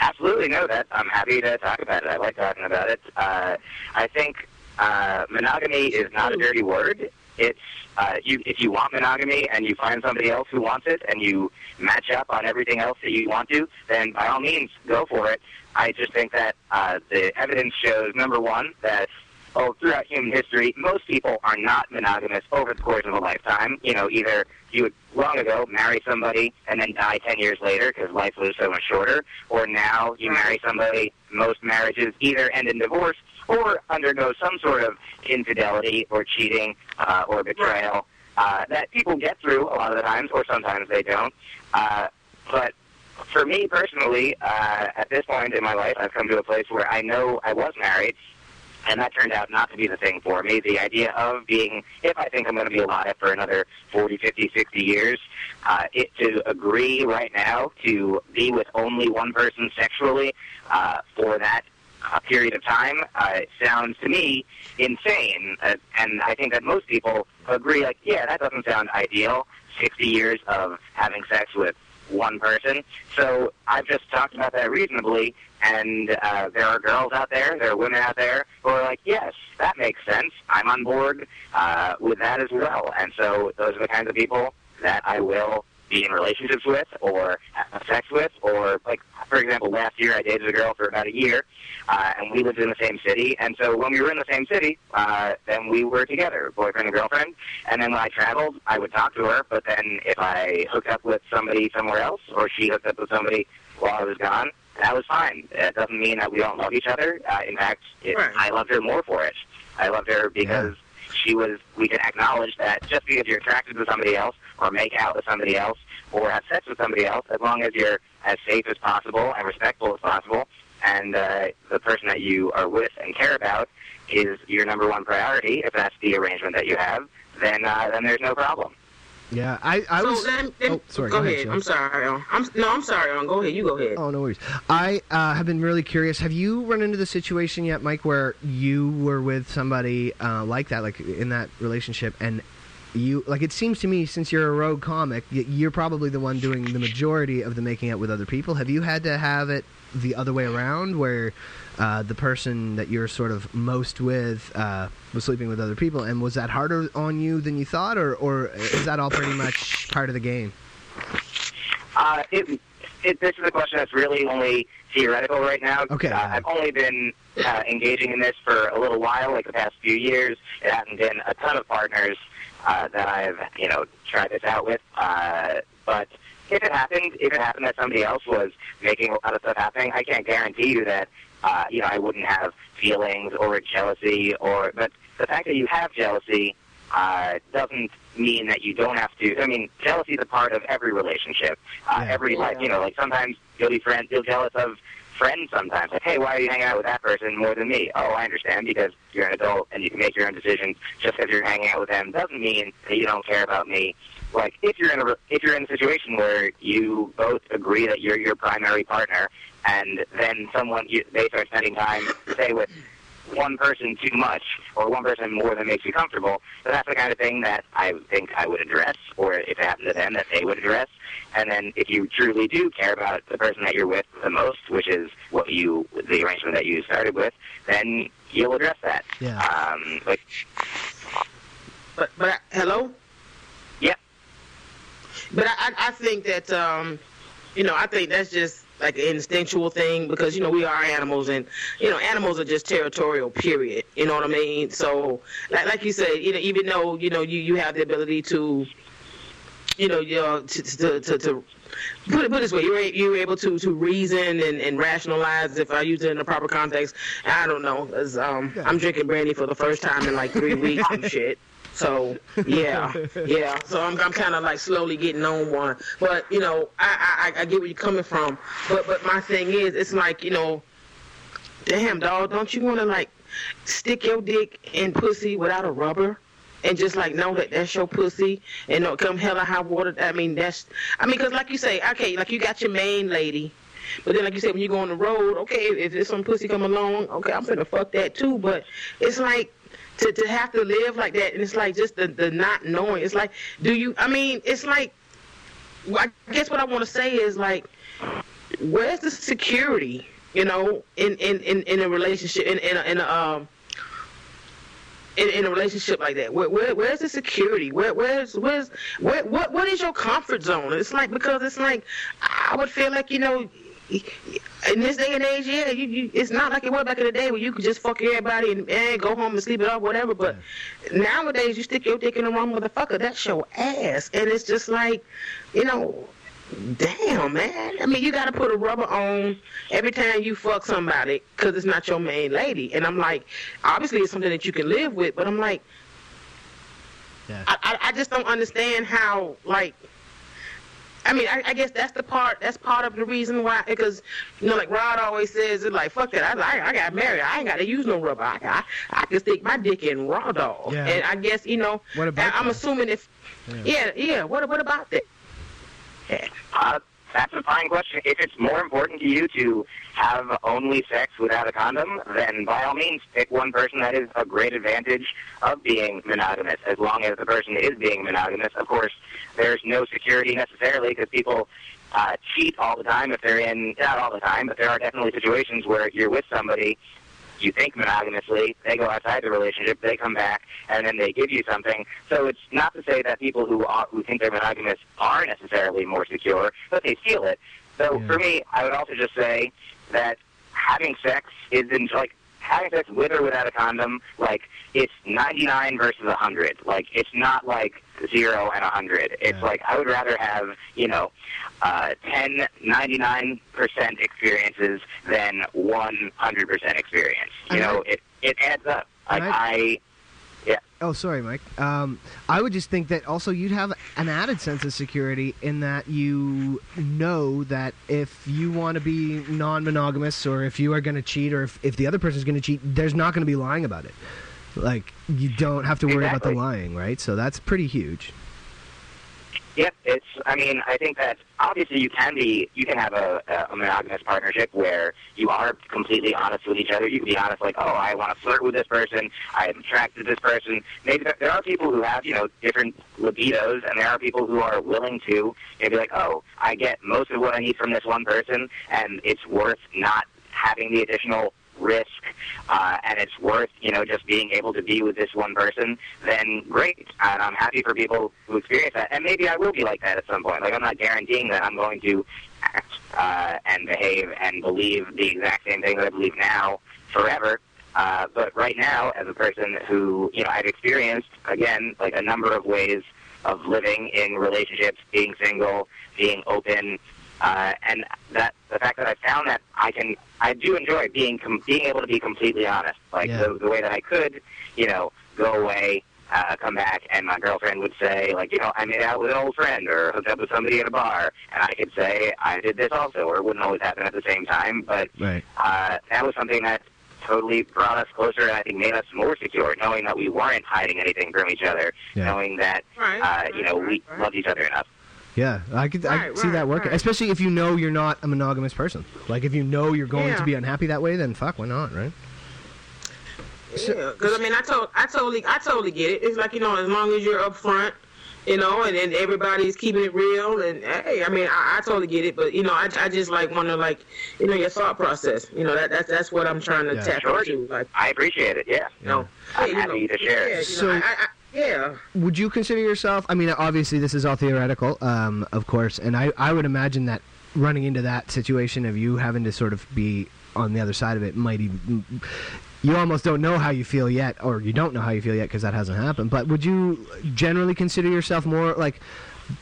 Absolutely, no. That I'm happy to talk about it. I like talking about it. Uh, I think uh, monogamy is not a dirty word. It's uh, you. If you want monogamy and you find somebody else who wants it, and you match up on everything else that you want to, then by all means go for it. I just think that uh, the evidence shows number one that oh, throughout human history, most people are not monogamous over the course of a lifetime. You know, either you would long ago marry somebody and then die 10 years later because life was so much shorter, or now you marry somebody, most marriages either end in divorce or undergo some sort of infidelity or cheating uh, or betrayal uh, that people get through a lot of the times, or sometimes they don't. Uh, but for me personally, uh, at this point in my life, I've come to a place where I know I was married, and that turned out not to be the thing for me. The idea of being, if I think I'm going to be alive for another 40, 50, 60 years, uh, it to agree right now to be with only one person sexually uh, for that uh, period of time uh, sounds to me insane. Uh, and I think that most people agree, like, yeah, that doesn't sound ideal. 60 years of having sex with one person. So I've just talked about that reasonably, and uh, there are girls out there, there are women out there who are like, yes, that makes sense. I'm on board uh, with that as well. And so those are the kinds of people that I will be in relationships with or have sex with or like for example last year I dated a girl for about a year uh, and we lived in the same city and so when we were in the same city uh, then we were together boyfriend and girlfriend and then when I traveled I would talk to her but then if I hooked up with somebody somewhere else or she hooked up with somebody while I was gone that was fine. That doesn't mean that we don't love each other. Uh, in fact it, Right. I loved her more for it. I loved her because she was. We can acknowledge that just because you're attracted to somebody else, or make out with somebody else, or have sex with somebody else, as long as you're as safe as possible and respectful as possible, and uh, the person that you are with and care about is your number one priority. If that's the arrangement that you have, then uh, then there's no problem. Yeah, I, I so was. then, then oh, sorry. go, Go, ahead. Joe. I'm sorry. um, I'm no, I'm sorry. um, Go ahead. You go ahead. Oh, no worries. I uh, have been really curious. Have you run into the situation yet, Mike, where you were with somebody uh, like that, like in that relationship, and you like it seems to me since you're a rogue comic, you're probably the one doing the majority of the making out with other people. Have you had to have it the other way around, where uh, the person that you're sort of most with uh, was sleeping with other people, and was that harder on you than you thought, or or is that all pretty much part of the game? Uh, it, it, this is a question that's really only theoretical right now. Okay. Uh, I've only been uh, engaging in this for a little while, like the past few years. It hasn't been a ton of partners uh, that I've, you know, tried this out with. Uh, but if it happened, if it happened that somebody else was making a lot of stuff happening, I can't guarantee you that, uh, you know, I wouldn't have feelings or jealousy or, but the fact that you have jealousy uh, doesn't mean that you don't have to. I mean, jealousy is a part of every relationship. Uh, Yeah. Every like, you know, like sometimes you'll be friends, you'll jealous of sometimes. Like, hey, why are you hanging out with that person more than me? Oh, I understand because you're an adult and you can make your own decisions. Just because you're hanging out with them doesn't mean that you don't care about me. Like, if you're in a if you're in a situation where you both agree that you're your primary partner, and then someone you, they start spending time, say with one person too much or one person more than makes you comfortable, then that's the kind of thing that I think I would address, or if it happened to them, that they would address. And then if you truly do care about the person that you're with the most, which is what you, the arrangement that you started with, then you'll address that. Yeah. Um, like, But but hello. Yeah. But I I I think that um, you know, I think that's just like an instinctual thing because you know we are animals and you know animals are just territorial. Period. You know what I mean? So like like you said, you know, even though you know you you have the ability to you know, you know, to, to, to, to put it put it this way, you're you're able to to reason and, and rationalize. If I use it in the proper context, I don't know. um, I'm drinking brandy for the first time in like three weeks and shit. So yeah, yeah. So I'm I'm kind of like slowly getting on one. But you know, I, I I get where you're coming from. But but my thing is, it's like you know, damn dog, don't you want to like stick your dick in pussy without a rubber? and just like know that that's your pussy and don't come hella high water. I mean, that's, I mean, because like you say, okay, like you got your main lady, but then like you said, when you go on the road, okay, if there's some pussy come along, okay, I'm gonna fuck that too. But it's like to to have to live like that, and it's like just the the not knowing. It's like, do you? I mean, it's like, I guess what I want to say is like, where's the security? You know, in in in, in a relationship, in in a, in a um in, in a relationship like that? Where, where where's the security? Where where's where's where what what is your comfort zone? It's like because it's like I would feel like you know. In this day and age, yeah, you, you, it's not like it was back in the day where you could just fuck everybody and, and go home and sleep it off, whatever. But nowadays, you stick your dick in the wrong motherfucker, that's your ass, and it's just like, you know, damn, man. I mean, you got to put a rubber on every time you fuck somebody because it's not your main lady. And I'm like, obviously, it's something that you can live with, but I'm like, Yeah. I, I, I just don't understand how, like, I mean, I, I guess that's the part. That's part of the reason why. Because you know, like Rod always says, it's like fuck that. I, I, I got married. I ain't got to use no rubber. I, I, I can stick my dick in raw dog. Yeah. And I guess you know. What about I, I'm assuming if. Yeah, yeah. What what about that? Yeah. Uh, that's a fine question. If it's more important to you to have only sex without a condom, then by all means pick one person that is a great advantage of being monogamous. As long as the person is being monogamous, of course, there's no security necessarily because people uh, cheat all the time if they're in, not all the time, but there are definitely situations where you're with somebody you think monogamously, they go outside the relationship, they come back, and then they give you something. So it's not to say that people who are, who think they're monogamous are necessarily more secure, but they feel it. So Yeah. for me, I would also just say that having sex isn't like having sex with or without a condom. Like it's 99 versus a 100. Like it's not like zero and a 100. It's Yeah. like I would rather have you know uh, 10, 99% experiences than 100% experience. You And know, it, it adds up. Like and I, Yeah. Oh, sorry, Mike. Um, I would just think that also you'd have an added sense of security in that you know that if you want to be non-monogamous or if you are going to cheat or if, if the other person is going to cheat, there's not going to be lying about it. Like you don't have to worry about the lying, right? So that's pretty huge. Yep, it's. I mean, I think that obviously you can be, you can have a, a monogamous partnership where you are completely honest with each other. You can be honest, like, oh, I want to flirt with this person. I'm attracted to this person. Maybe there, there are people who have, you know, different libidos, and there are people who are willing to you know, be like, oh, I get most of what I need from this one person, and it's worth not having the additional risk uh, and it's worth you know just being able to be with this one person then great. And i'm happy for people who experience that. And maybe i will be like that at some point. Like i'm not guaranteeing that i'm going to act uh, and behave and believe the exact same thing that i believe now forever. Uh, but right now as a person who you know i've experienced again like a number of ways of living in relationships being single being open uh, and that the fact that I found that I can, I do enjoy being com- being able to be completely honest, like Yeah. the, the way that I could, you know, go away, uh, come back, and my girlfriend would say, like, you know, I made out with an old friend or hooked up with somebody at a bar, and I could say I did this also, or it wouldn't always happen at the same time, but Right. uh, that was something that totally brought us closer and I think made us more secure, knowing that we weren't hiding anything from each other, Yeah. knowing that, Right, uh, you know, we right. loved each other enough. Yeah, I could I Right, could see that working, right. especially if you know you're not a monogamous person. Like if you know you're going Yeah. to be unhappy that way, then fuck, why not, right? Yeah, because I mean, I told, I totally, I totally get it. It's like you know, as long as you're upfront, you know, and then everybody's keeping it real, and hey, I mean, I, I totally get it. But you know, I, I just like want to like, you know, your thought process. You know, that that's that's what I'm trying to Yeah. tap Sure. into. Like, I appreciate it, yeah. you know, I'm hey, you happy know, to share. Yeah, you So- know, I, I, I, yeah. Would you consider yourself? I mean, obviously this is all theoretical, um, of course, and I I would imagine that running into that situation of you having to sort of be on the other side of it might even. You almost don't know how you feel yet, or you don't know how you feel yet because that hasn't happened. But would you generally consider yourself more like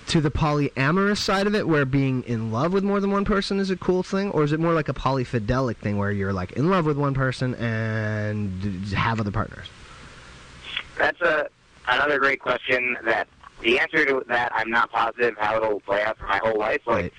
to the polyamorous side of it, where being in love with more than one person is a cool thing, or is it more like a polyfidelic thing where you're like in love with one person and have other partners? That's a another great question. That the answer to that, I'm not positive how it'll play out for my whole life. Like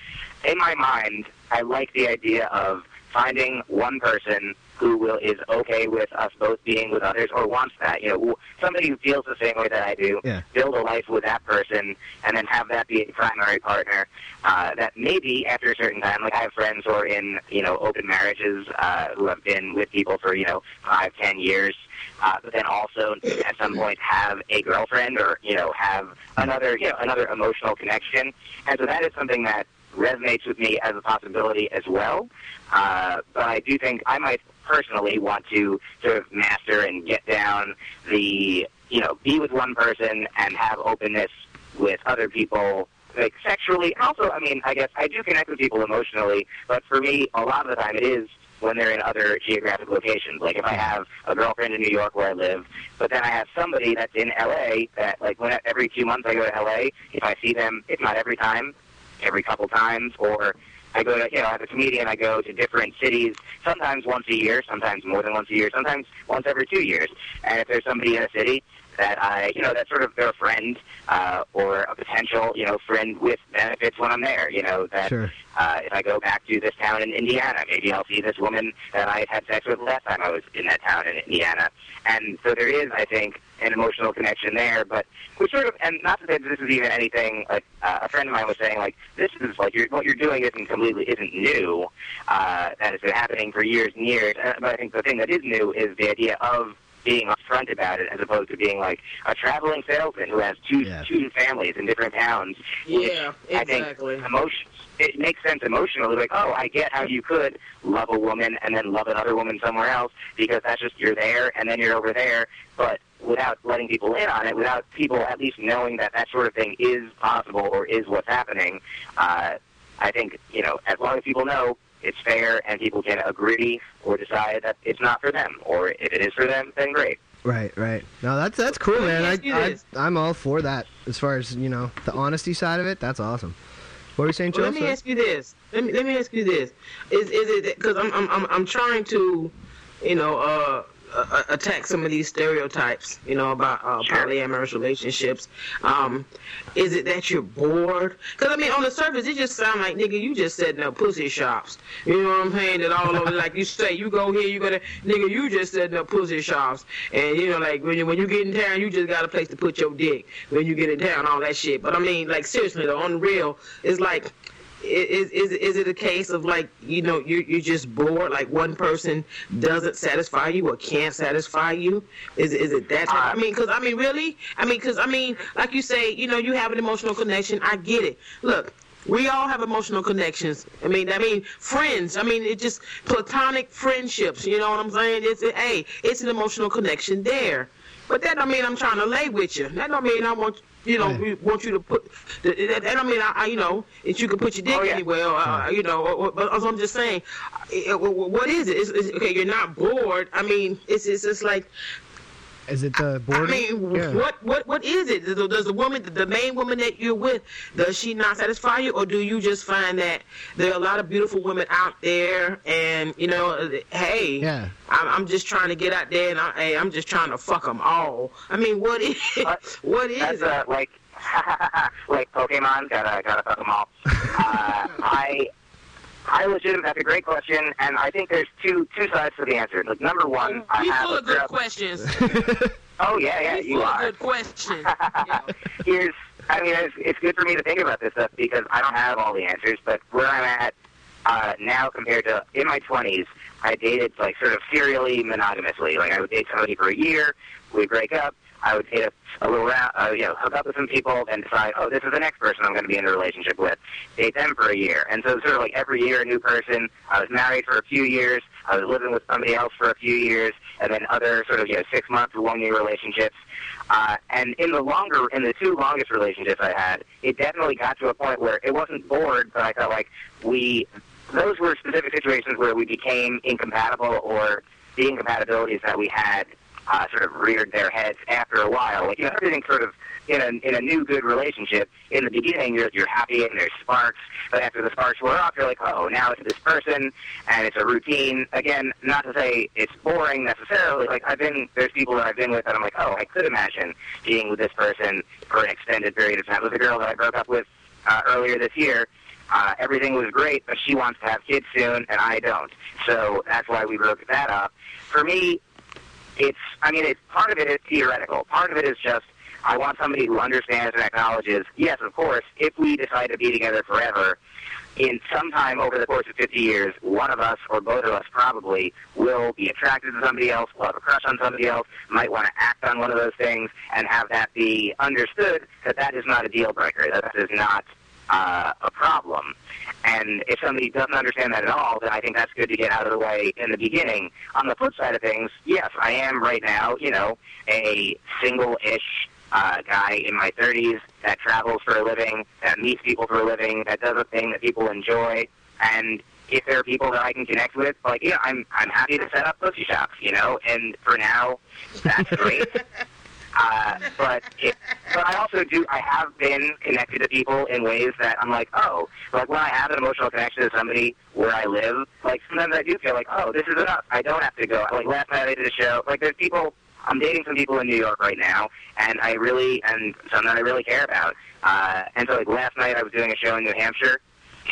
in my mind, I like the idea of finding one person who will is okay with us both being with others or wants that. You know, somebody who feels the same way that I do. Yeah. Build a life with that person, and then have that be a primary partner. Uh, that maybe after a certain time, like I have friends who are in you know open marriages uh, who have been with people for you know five, ten years uh, but then also at some point have a girlfriend or you know have another you know another emotional connection, and so that is something that resonates with me as a possibility as well. Uh, but I do think I might personally want to sort of master and get down the you know be with one person and have openness with other people like sexually. Also, I mean, I guess I do connect with people emotionally, but for me, a lot of the time it is when they're in other geographic locations. Like if I hmm. have a girlfriend in New York where I live, but then I have somebody that's in LA that like when every two months I go to LA, if I see them, if not every time, every couple times, or I go to, you know, as a comedian, I go to different cities, sometimes once a year, sometimes more than once a year, sometimes once every two years. And if there's somebody in a city that I, you know, that's sort of their friend uh, or a potential, you know, friend with benefits when I'm there, you know, that Sure. uh, if I go back to this town in Indiana, maybe I'll see this woman that I had sex with last time I was in that town in Indiana. And so there is, I think, an emotional connection there. But we sort of, and not to say that this is even anything. Like uh, a friend of mine was saying, like this is like you're, what you're doing isn't completely isn't new. Uh, that has been happening for years and years. Uh, but I think the thing that is new is the idea of being upfront about it, as opposed to being like a traveling salesman who has two Yeah. two families in different towns. which Yeah, I think exactly. emotions. It makes sense emotionally, like, oh, I get how you could love a woman and then love another woman somewhere else because that's just you're there and then you're over there, but without letting people in on it, without people at least knowing that that sort of thing is possible or is what's happening. Uh, I think you know, as long as people know it's fair and people can agree or decide that it's not for them, or if it is for them, then great. Right, right. No, that's that's cool, man. I, I, i'm all for that. As far as you know, the honesty side of it, that's awesome. What were you saying, Well, let me ask you this. Let me let me ask you this. Is is it because I'm I'm I'm I'm trying to, you know, uh, uh, attack some of these stereotypes, you know, about uh, polyamorous relationships. Um, is it that you're bored? Because I mean, on the surface, it just sounds like nigga, you just setting up pussy shops. You know what I'm saying? That all over, like you say, you go here, you go there, nigga, you just setting up pussy shops, and you know, like when you when you get in town, you just got a place to put your dick when you get in town, all that shit. But I mean, like seriously, the unreal is like is is is it a case of like you know you you're just bored like one person doesn't satisfy you or can't satisfy you is is it that type? I mean because I mean really I mean because I mean like you say you know you have an emotional connection I get it look we all have emotional connections. I mean, I mean, friends. I mean, it just platonic friendships. You know what I'm saying? It's a, hey, it's an emotional connection there. But that don't mean I'm trying to lay with you. That don't mean I want you know we want you to put. That, that that don't mean I, I you know that you can put your dick Oh, yeah. anywhere. Uh, you know, or, or, but I'm just saying, uh, what is it? It's, it's, okay, you're not bored. I mean, it's it's just like Is it the I mean, Yeah. what what what is it? Does, does the woman, the main woman that you're with, does she not satisfy you, or do you just find that there are a lot of beautiful women out there, and you know, uh, hey, Yeah. I'm, I'm just trying to get out there, and I, hey, I'm just trying to fuck them all. I mean, what is Uh, what is That's it? uh, like like Pokemon. Gotta gotta fuck them all. Uh, I I legitimately that's a great question, and I think there's two two sides to the answer. Like number one, I You have full a of good questions. Oh yeah, yeah, You you full of are. good questions. Here's, I mean, it's, it's good for me to think about this stuff because I don't have all the answers. But where I'm at uh, now compared to in my 20s, I dated like sort of serially monogamously. Like I would date somebody for a year, we'd break up. I would date a, little round, uh, you know, hook up with some people and decide, oh, this is the next person I'm going to be in a relationship with. Date them for a year, and so sort of like every year a new person. I was married for a few years. I was living with somebody else for a few years, and then other sort of you know six month to one year relationships. Uh, and in the longer, in the two longest relationships I had, it definitely got to a point where it wasn't bored, but I felt like we, those were specific situations where we became incompatible or the incompatibilities that we had uh, sort of reared their heads after a while. Like, you know, everything sort of in a, in a new good relationship, in the beginning you're, you're happy and there's sparks, but after the sparks wear off, you're like, oh, now it's this person and it's a routine. Again, not to say it's boring necessarily. Like I've been, there's people that I've been with that I'm like, oh, I could imagine being with this person for an extended period of time. With a girl that I broke up with uh, earlier this year, uh, everything was great, but she wants to have kids soon and I don't. So that's why we broke that up. For me, it's I mean it's part of it is theoretical. Part of it is just I want somebody who understands and acknowledges, yes, of course, if we decide to be together forever, in some time over the course of 50 years, one of us or both of us probably will be attracted to somebody else, will have a crush on somebody else, might want to act on one of those things, and have that be understood that that is not a deal breaker, that that is not uh, a problem. And if somebody doesn't understand that at all, then I think that's good to get out of the way in the beginning. On the flip side of things, yes, I am right now, you know, a single-ish uh, guy in my 30s that travels for a living, that meets people for a living, that does a thing that people enjoy. And if there are people that I can connect with, like, yeah, I'm I'm happy to set up pussy shops, you know. And for now, that's great. Uh, but it, but I also do. I have been connected to people in ways that I'm like, oh, like when I have an emotional connection to somebody where I live, like sometimes I do feel like, oh, this is enough. I don't have to go. Like last night I did a show. Like there's people. I'm dating some people in New York right now, and I really and some that I really care about. Uh, and so like last night I was doing a show in New Hampshire,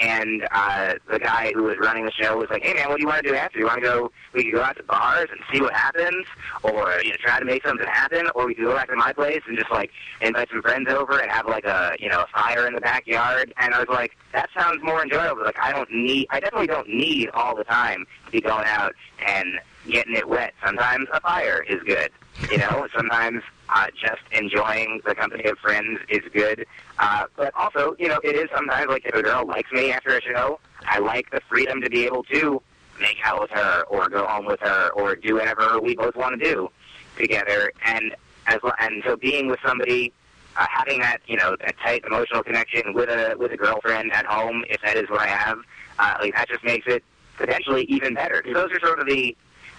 and uh, the guy who was running the show was like, "Hey man, what do you want to do after? You want to go? We could go out to bars and see what happens, or you know, try to make something happen, or we could go back to my place and just like invite some friends over and have like a you know a fire in the backyard." And I was like, "That sounds more enjoyable. Like I don't need, I definitely don't need all the time to be going out and getting it wet. Sometimes a fire is good, you know. Sometimes uh, just enjoying the company of friends is good." Uh, but also, you know, it is sometimes like if a girl likes me after a show, I like the freedom to be able to make out with her or go home with her or do whatever we both want to do together. And as and so being with somebody, uh, having that you know that tight emotional connection with a with a girlfriend at home, if that is what I have, uh, like that just makes it potentially even better. 'Cause those are sort of the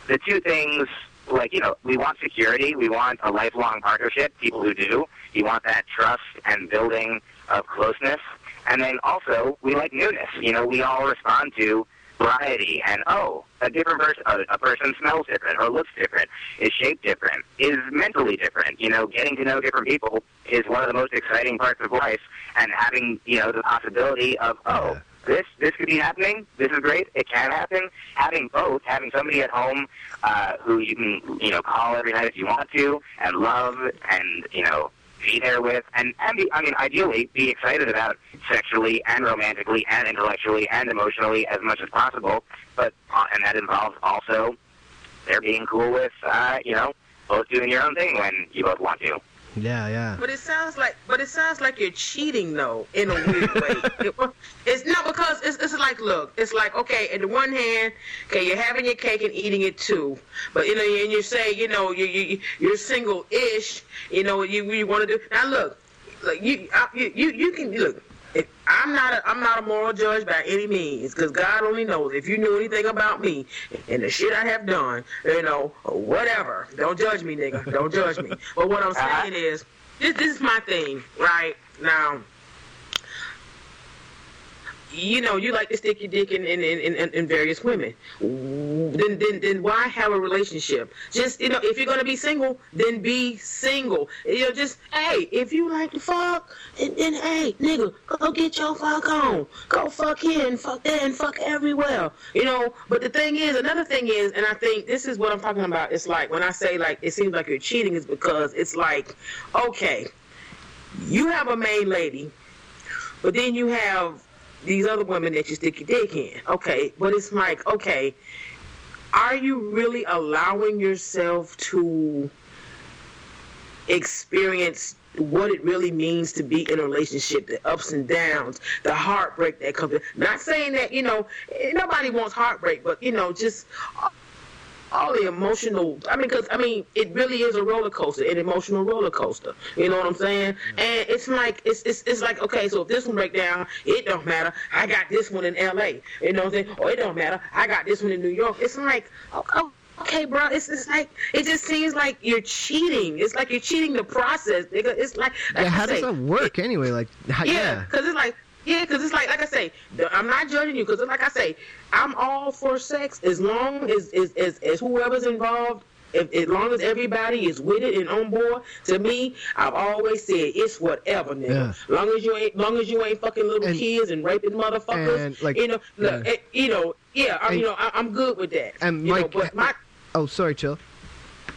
the two things. Like you know, we want security, we want a lifelong partnership. People who do, you want that trust and building of closeness, and then also we like newness. You know, we all respond to variety and oh, a different person, a, person smells different or looks different, is shaped different, is mentally different. You know, getting to know different people is one of the most exciting parts of life, and having you know the possibility of oh. Yeah. This this could be happening. This is great. It can happen. Having both, having somebody at home uh, who you can you know call every night if you want to, and love, and you know be there with, and and be, I mean ideally be excited about sexually and romantically and intellectually and emotionally as much as possible. But uh, and that involves also they're being cool with uh, you know both doing your own thing when you both want to. Yeah, yeah. But it sounds like, but it sounds like you're cheating though, in a weird way. It- it's not because it's, it's like, look, it's like, okay, in the one hand, okay, you're having your cake and eating it too, but you know, and you say, you know, you you you're single-ish, you know, you you want to do. Now look, look, you you you you can look. If, I'm not a, I'm not a moral judge by any means, because God only knows. If you knew anything about me and the shit I have done, you know, whatever, don't judge me, nigga. Don't judge me. But what I'm saying is, this, this is my thing, right? Now, you know, you like to stick your dick in in, in, in, various women. Then, then then why have a relationship? Just you know, if you're gonna be single, then be single. You know, just hey, if you like to fuck, then, then hey, nigga, go get your fuck on. Go fuck here and fuck there and fuck everywhere. You know, but the thing is, another thing is, and I think this is what I'm talking about. It's like when I say like it seems like you're cheating, is because it's like, okay, you have a main lady, but then you have these other women that you stick your dick in. Okay, but it's like, okay, are you really allowing yourself to experience what it really means to be in a relationship, the ups and downs, the heartbreak that comes. In. Not saying that you know nobody wants heartbreak, but you know just all the emotional. I mean, because I mean, it really is a roller coaster, an emotional roller coaster. You know what I'm saying? And it's like it's it's it's like okay, so if this one break down, it don't matter. I got this one in L.A. You know what I'm saying? Or it don't matter. I got this one in New York. It's like okay. Okay, bro, it's, it's like it just seems like you're cheating. It's like you're cheating the process, nigga. It's like, like Yeah, how does say, that work anyway? Like, how, yeah, yeah. because it's like, yeah, because it's like, like I say, I'm not judging you because, like I say, I'm all for sex as long as as, as, as whoever's involved. If, as long as everybody is with it and on board, to me, I've always said it's whatever, nigga. Long as you ain't, long as you ain't fucking little And- kids and raping motherfuckers, and, like, you know, look, yeah. eh, you know, yeah, I, And- you know, I, I'm good with that. and you know, Mike- but my, Oh, sorry, chill.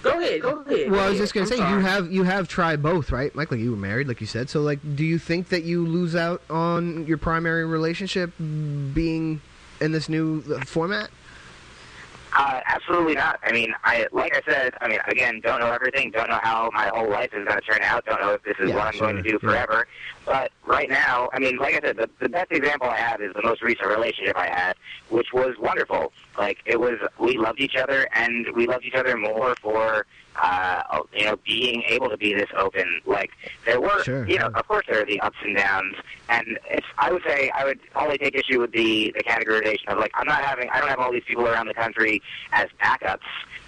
Go ahead, go ahead. Well, go I was ahead. just gonna I'm say you have you have tried both, right, Mike? Like you were married, like you said. So, like, do you think that you lose out on your primary relationship being in this new uh, format? Uh, absolutely not. I mean, I like I said. I mean, again, don't know everything. Don't know how my whole life is going to turn out. Don't know if this is Yeah, what I'm going to sure, do yeah. forever. But right now, I mean, like I said, the, the best example I have is the most recent relationship I had, which was wonderful. Like it was, we loved each other, and we loved each other more for. Uh, you know, being able to be this open, like there were, Sure, you know, yeah. of course there are the ups and downs, and it's. I would say I would only take issue with the the categorization of like I'm not having, I don't have all these people around the country as backups.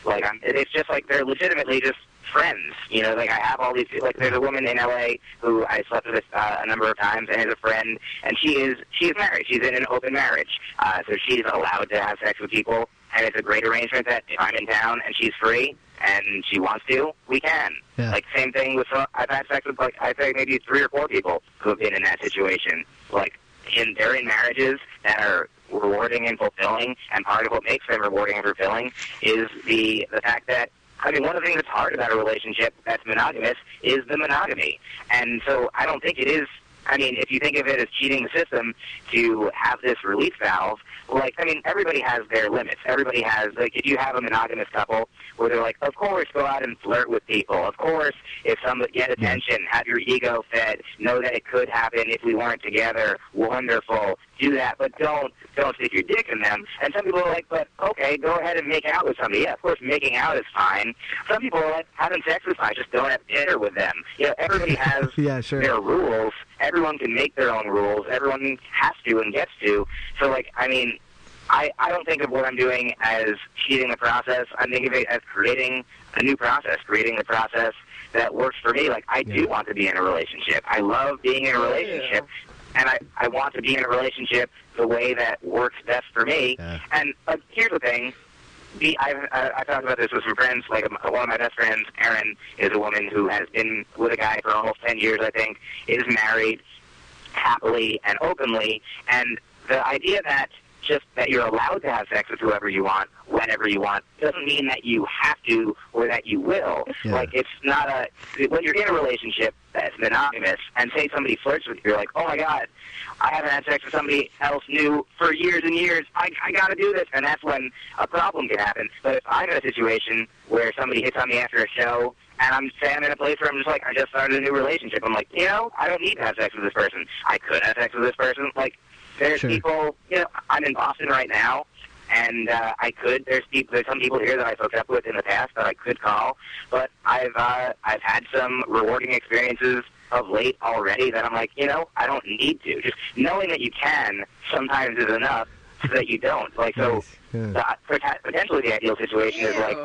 Like I'm, it's just like they're legitimately just friends. You know, like I have all these. Like there's a woman in LA who I slept with uh, a number of times and is a friend, and she is she is married. She's in an open marriage, uh, so she's allowed to have sex with people, and it's a great arrangement that if I'm in town and she's free and she wants to, we can. Yeah. Like same thing with uh, I've had sex with like I'd say maybe three or four people who have been in that situation. Like in they're in marriages that are rewarding and fulfilling, and part of what makes them rewarding and fulfilling is the the fact that I mean, one of the things that's hard about a relationship that's monogamous is the monogamy. And so I don't think it is, I mean, if you think of it as cheating the system to have this release valve, like, I mean, everybody has their limits. Everybody has, like, if you have a monogamous couple where they're like, of course, go out and flirt with people. Of course, if somebody get attention, have your ego fed, know that it could happen if we weren't together. Wonderful. Do that, but don't don't stick your dick in them. And some people are like, but okay, go ahead and make out with somebody. Yeah, of course, making out is fine. Some people are like, having sex is fine. Just don't have dinner with them. You know, everybody has Yeah, sure. their rules. Everyone can make their own rules. Everyone has to and gets to. So, like, I mean, I, I don't think of what I'm doing as cheating the process. I think of it as creating a new process, creating a process that works for me. Like, I do want to be in a relationship. I love being in a oh, Yeah. And I I want to be in a relationship the way that works best for me. Yeah. And uh, here's the thing. The, I've, I, I talked about this with some friends. Like one of my best friends, Erin, is a woman who has been with a guy for almost ten years. I think is married happily and openly. And the idea that just that you're allowed to have sex with whoever you want, whenever you want, doesn't mean that you have to or that you will. Yeah. Like it's not a when you're in a relationship that's monogamous, and say somebody flirts with you, you're like, oh my god, I haven't had sex with somebody else new for years and years. I, I got to do this, and that's when a problem can happen. But if I'm in a situation where somebody hits on me after a show, and I'm saying I'm in a place where I'm just like, I just started a new relationship. I'm like, you know, I don't need to have sex with this person. I could have sex with this person. Like, there's Sure. people, you know, I'm in Boston right now, and uh, I could. There's people. There's some people here that I've hooked up with in the past that I could call, but I've uh, I've had some rewarding experiences of late already that I'm like, you know, I don't need to. Just knowing that you can sometimes is enough so that you don't. Like so, Nice. Yeah. the, potentially the ideal situation is like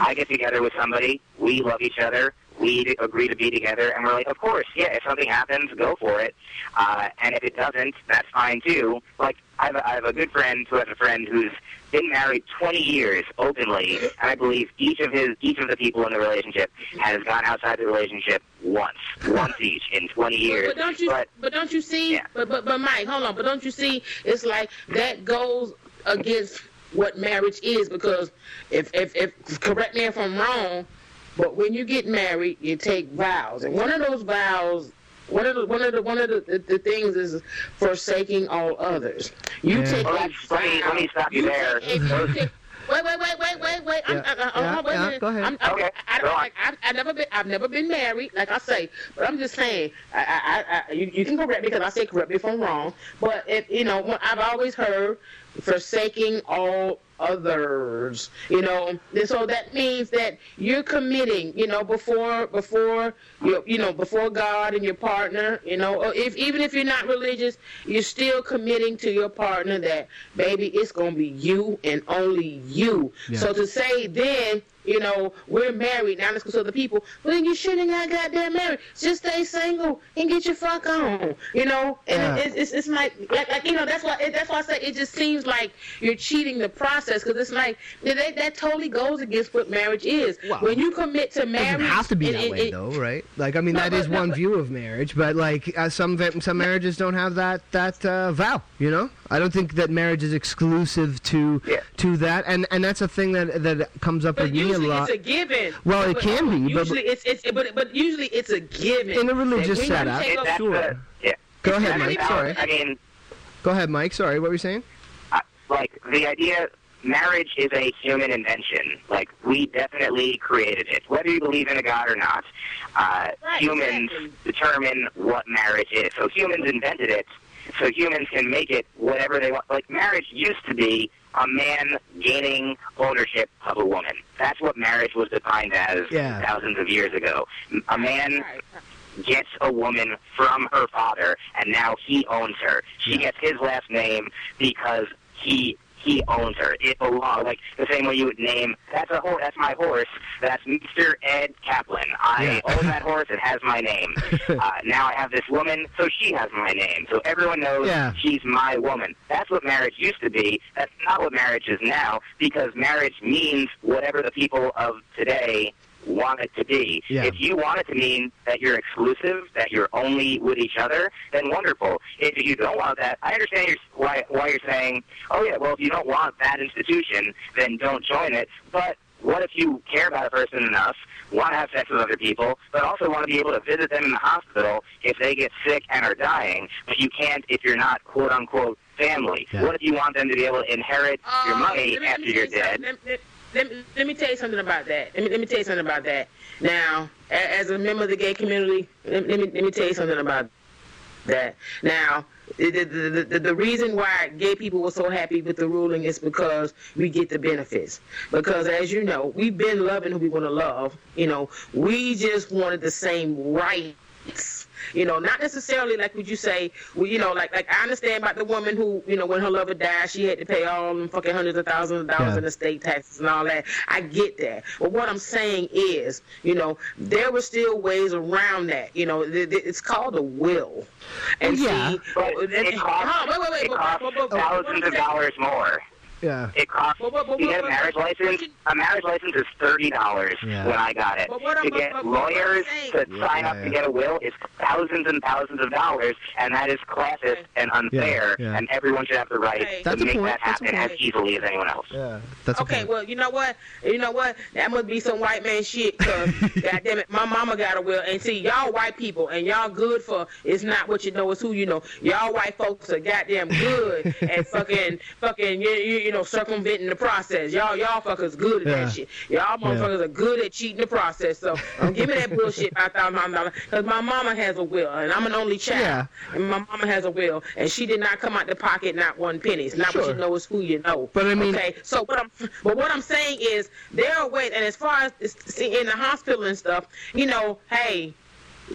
I get together with somebody, we love each other, we agree to be together, and we're like, of course, yeah, if something happens, go for it. Uh, and if it doesn't, that's fine too. Like, I have, a, I have a good friend who has a friend who's been married 20 years openly, and I believe each of his, each of the people in the relationship has gone outside the relationship once, once each in 20 years. But don't you? But But, don't you see? Yeah. But but but Mike, hold on. But don't you see? It's like that goes against what marriage is because if if if correct me if I'm wrong, but when you get married, you take vows, and one of those vows. One of the one of the one of the, the, the things is forsaking all others. You Yeah. take Well, a that's- let me- vow. let me stop you there. take you take- Wait, wait, wait, wait, wait, wait. I'm, Yeah. I, I, I, Yeah, wait yeah, go ahead. I'm, I, Okay, I, I, go don't on. like. I've, I've never been. I've never been married, like I say. But I'm just saying. I, I, I, I you, you can correct me because I say correct me if I'm wrong. But if you know, I've always heard forsaking all others. You know, and so that means that you're committing. You know, before before you you know before God and your partner. You know, or if even if you're not religious, you're still committing to your partner that baby, it's gonna be you and only you. Yeah. So to say then you know, we're married now. Let's go to other people. Well, then you shouldn't have got goddamn married. Just stay single and get your fuck on. You know, and Yeah. it, it's, it's like, like, like, you know, that's why that's why I say it just seems like you're cheating the process because it's like that, that totally goes against what marriage is. Well, when you commit to It marriage, doesn't have to be and that it- way, it- though, right? Like, I mean, No, that but- is no, one but- view of marriage, but like, uh, some some marriages don't have that that uh, vow. You know, I don't think that marriage is exclusive to Yeah. to that, and and that's a thing that that comes up But with me a lot. it's a given. Well, it can be, but- usually it's it's but but usually it's a given. In a religious That setup, take a- Sure. yeah. Go ahead, Mike. Sorry. I mean, Go ahead, Mike. Sorry, what were you saying? I- like the idea marriage is a human invention like we definitely created it whether you believe in a god or not uh, Right, humans exactly. determine what marriage is so humans invented it so humans can make it whatever they want like marriage used to be a man gaining ownership of a woman that's what marriage was defined as Yeah. thousands of years ago a man gets a woman from her father, and now he owns her. She Yeah. gets his last name because he he owns her. It belongs like the same way you would name that's a horse. That's my horse. That's Mr. Ed Kaplan. I Yeah. own that horse. It has my name. uh, now I have this woman, so she has my name. So everyone knows Yeah. she's my woman. That's what marriage used to be. That's not what marriage is now because marriage means whatever the people of today want it to be. Yeah. If you want it to mean that you're exclusive, that you're only with each other, then wonderful. If you don't want that, I understand your, why, why you're saying, oh yeah, well if you don't want that institution, then don't join it. But what if you care about a person enough, want to have sex with other people, but also want to be able to visit them in the hospital if they get sick and are dying, but you can't if you're not quote unquote family? Yeah. What if you want them to be able to inherit your Uh, money after you're dead? something. Let, let, let, me- let me tell you something about that. Let me, let me tell you something about that. Now, as a member of the gay community, let, me let me tell you something about that. Now, the, the, the, the reason why gay people were so happy with the ruling is because we get the benefits. Because as you know, we've been loving who we want to love. You know, we just wanted the same rights You know, not necessarily like would you say, well, you know, like like I understand about the woman who, you know, when her lover died, she had to pay all them fucking hundreds of thousands of dollars Yeah. in estate taxes and all that. I get that, but what I'm saying is, you know, there were still ways around that. You know, th- th- it's called a will. And yeah. see, But and- it and- costs, hold on, wait, wait, wait, it costs but- but- but- thousands of dollars more. Yeah. It costs But- but- but- to get a marriage but- license. but- A marriage license is thirty dollars Yeah. when I got it. But what I'm- to get but- but what I'm lawyers to Yeah, sign up yeah. to get a will is thousands and thousands of dollars, and that is classist Okay. and unfair. Yeah, yeah. And everyone should have the right Okay. to That's make point, that happen as easily as anyone else. Yeah. That's Okay, okay. well, you know what? You know what? That must be some white man shit. Cause goddamn it, my mama got a will, and see, y'all white people, and y'all good for it's not what you know, it's who you know. Y'all white folks are goddamn good at fucking, fucking, you, you, you know, circumventing the process. Y'all, y'all fuckers good at Yeah. that shit. Y'all motherfuckers are good at cheating the process. So don't give me that bullshit about thousand dollars, cause my mama has a will, and I'm an only child, Yeah. and my mama has a will, and she did not come out the pocket not one penny. It's not what you know, it's who you know. But I mean- okay. So what I'm, but what I'm saying is there are ways, and as far as see, in the hospital and stuff, you know, hey.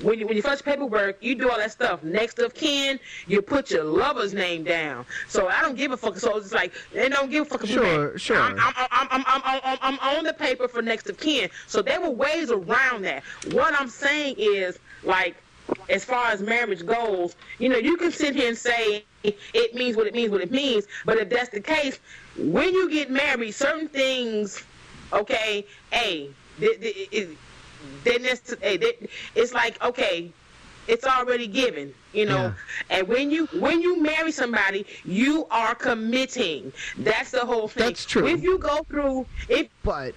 When you when you fetch paperwork, you do all that stuff. Next of kin, you put your lover's name down. So I don't give a fuck. So it's like they don't give a fuck. Sure, sure. I'm, I'm, I'm, I'm, I'm, I'm, I'm on the paper for next of kin. So there were ways around that. What I'm saying is like as far as marriage goes, you know, you can sit here and say it means what it means, what it means. But if that's the case, when you get married, certain things, okay, a, th- th- it- then it's, eh, it's like okay. It's already given, you know. And when you when you marry somebody, you are committing. That's the whole thing. That's true. If you go through, if But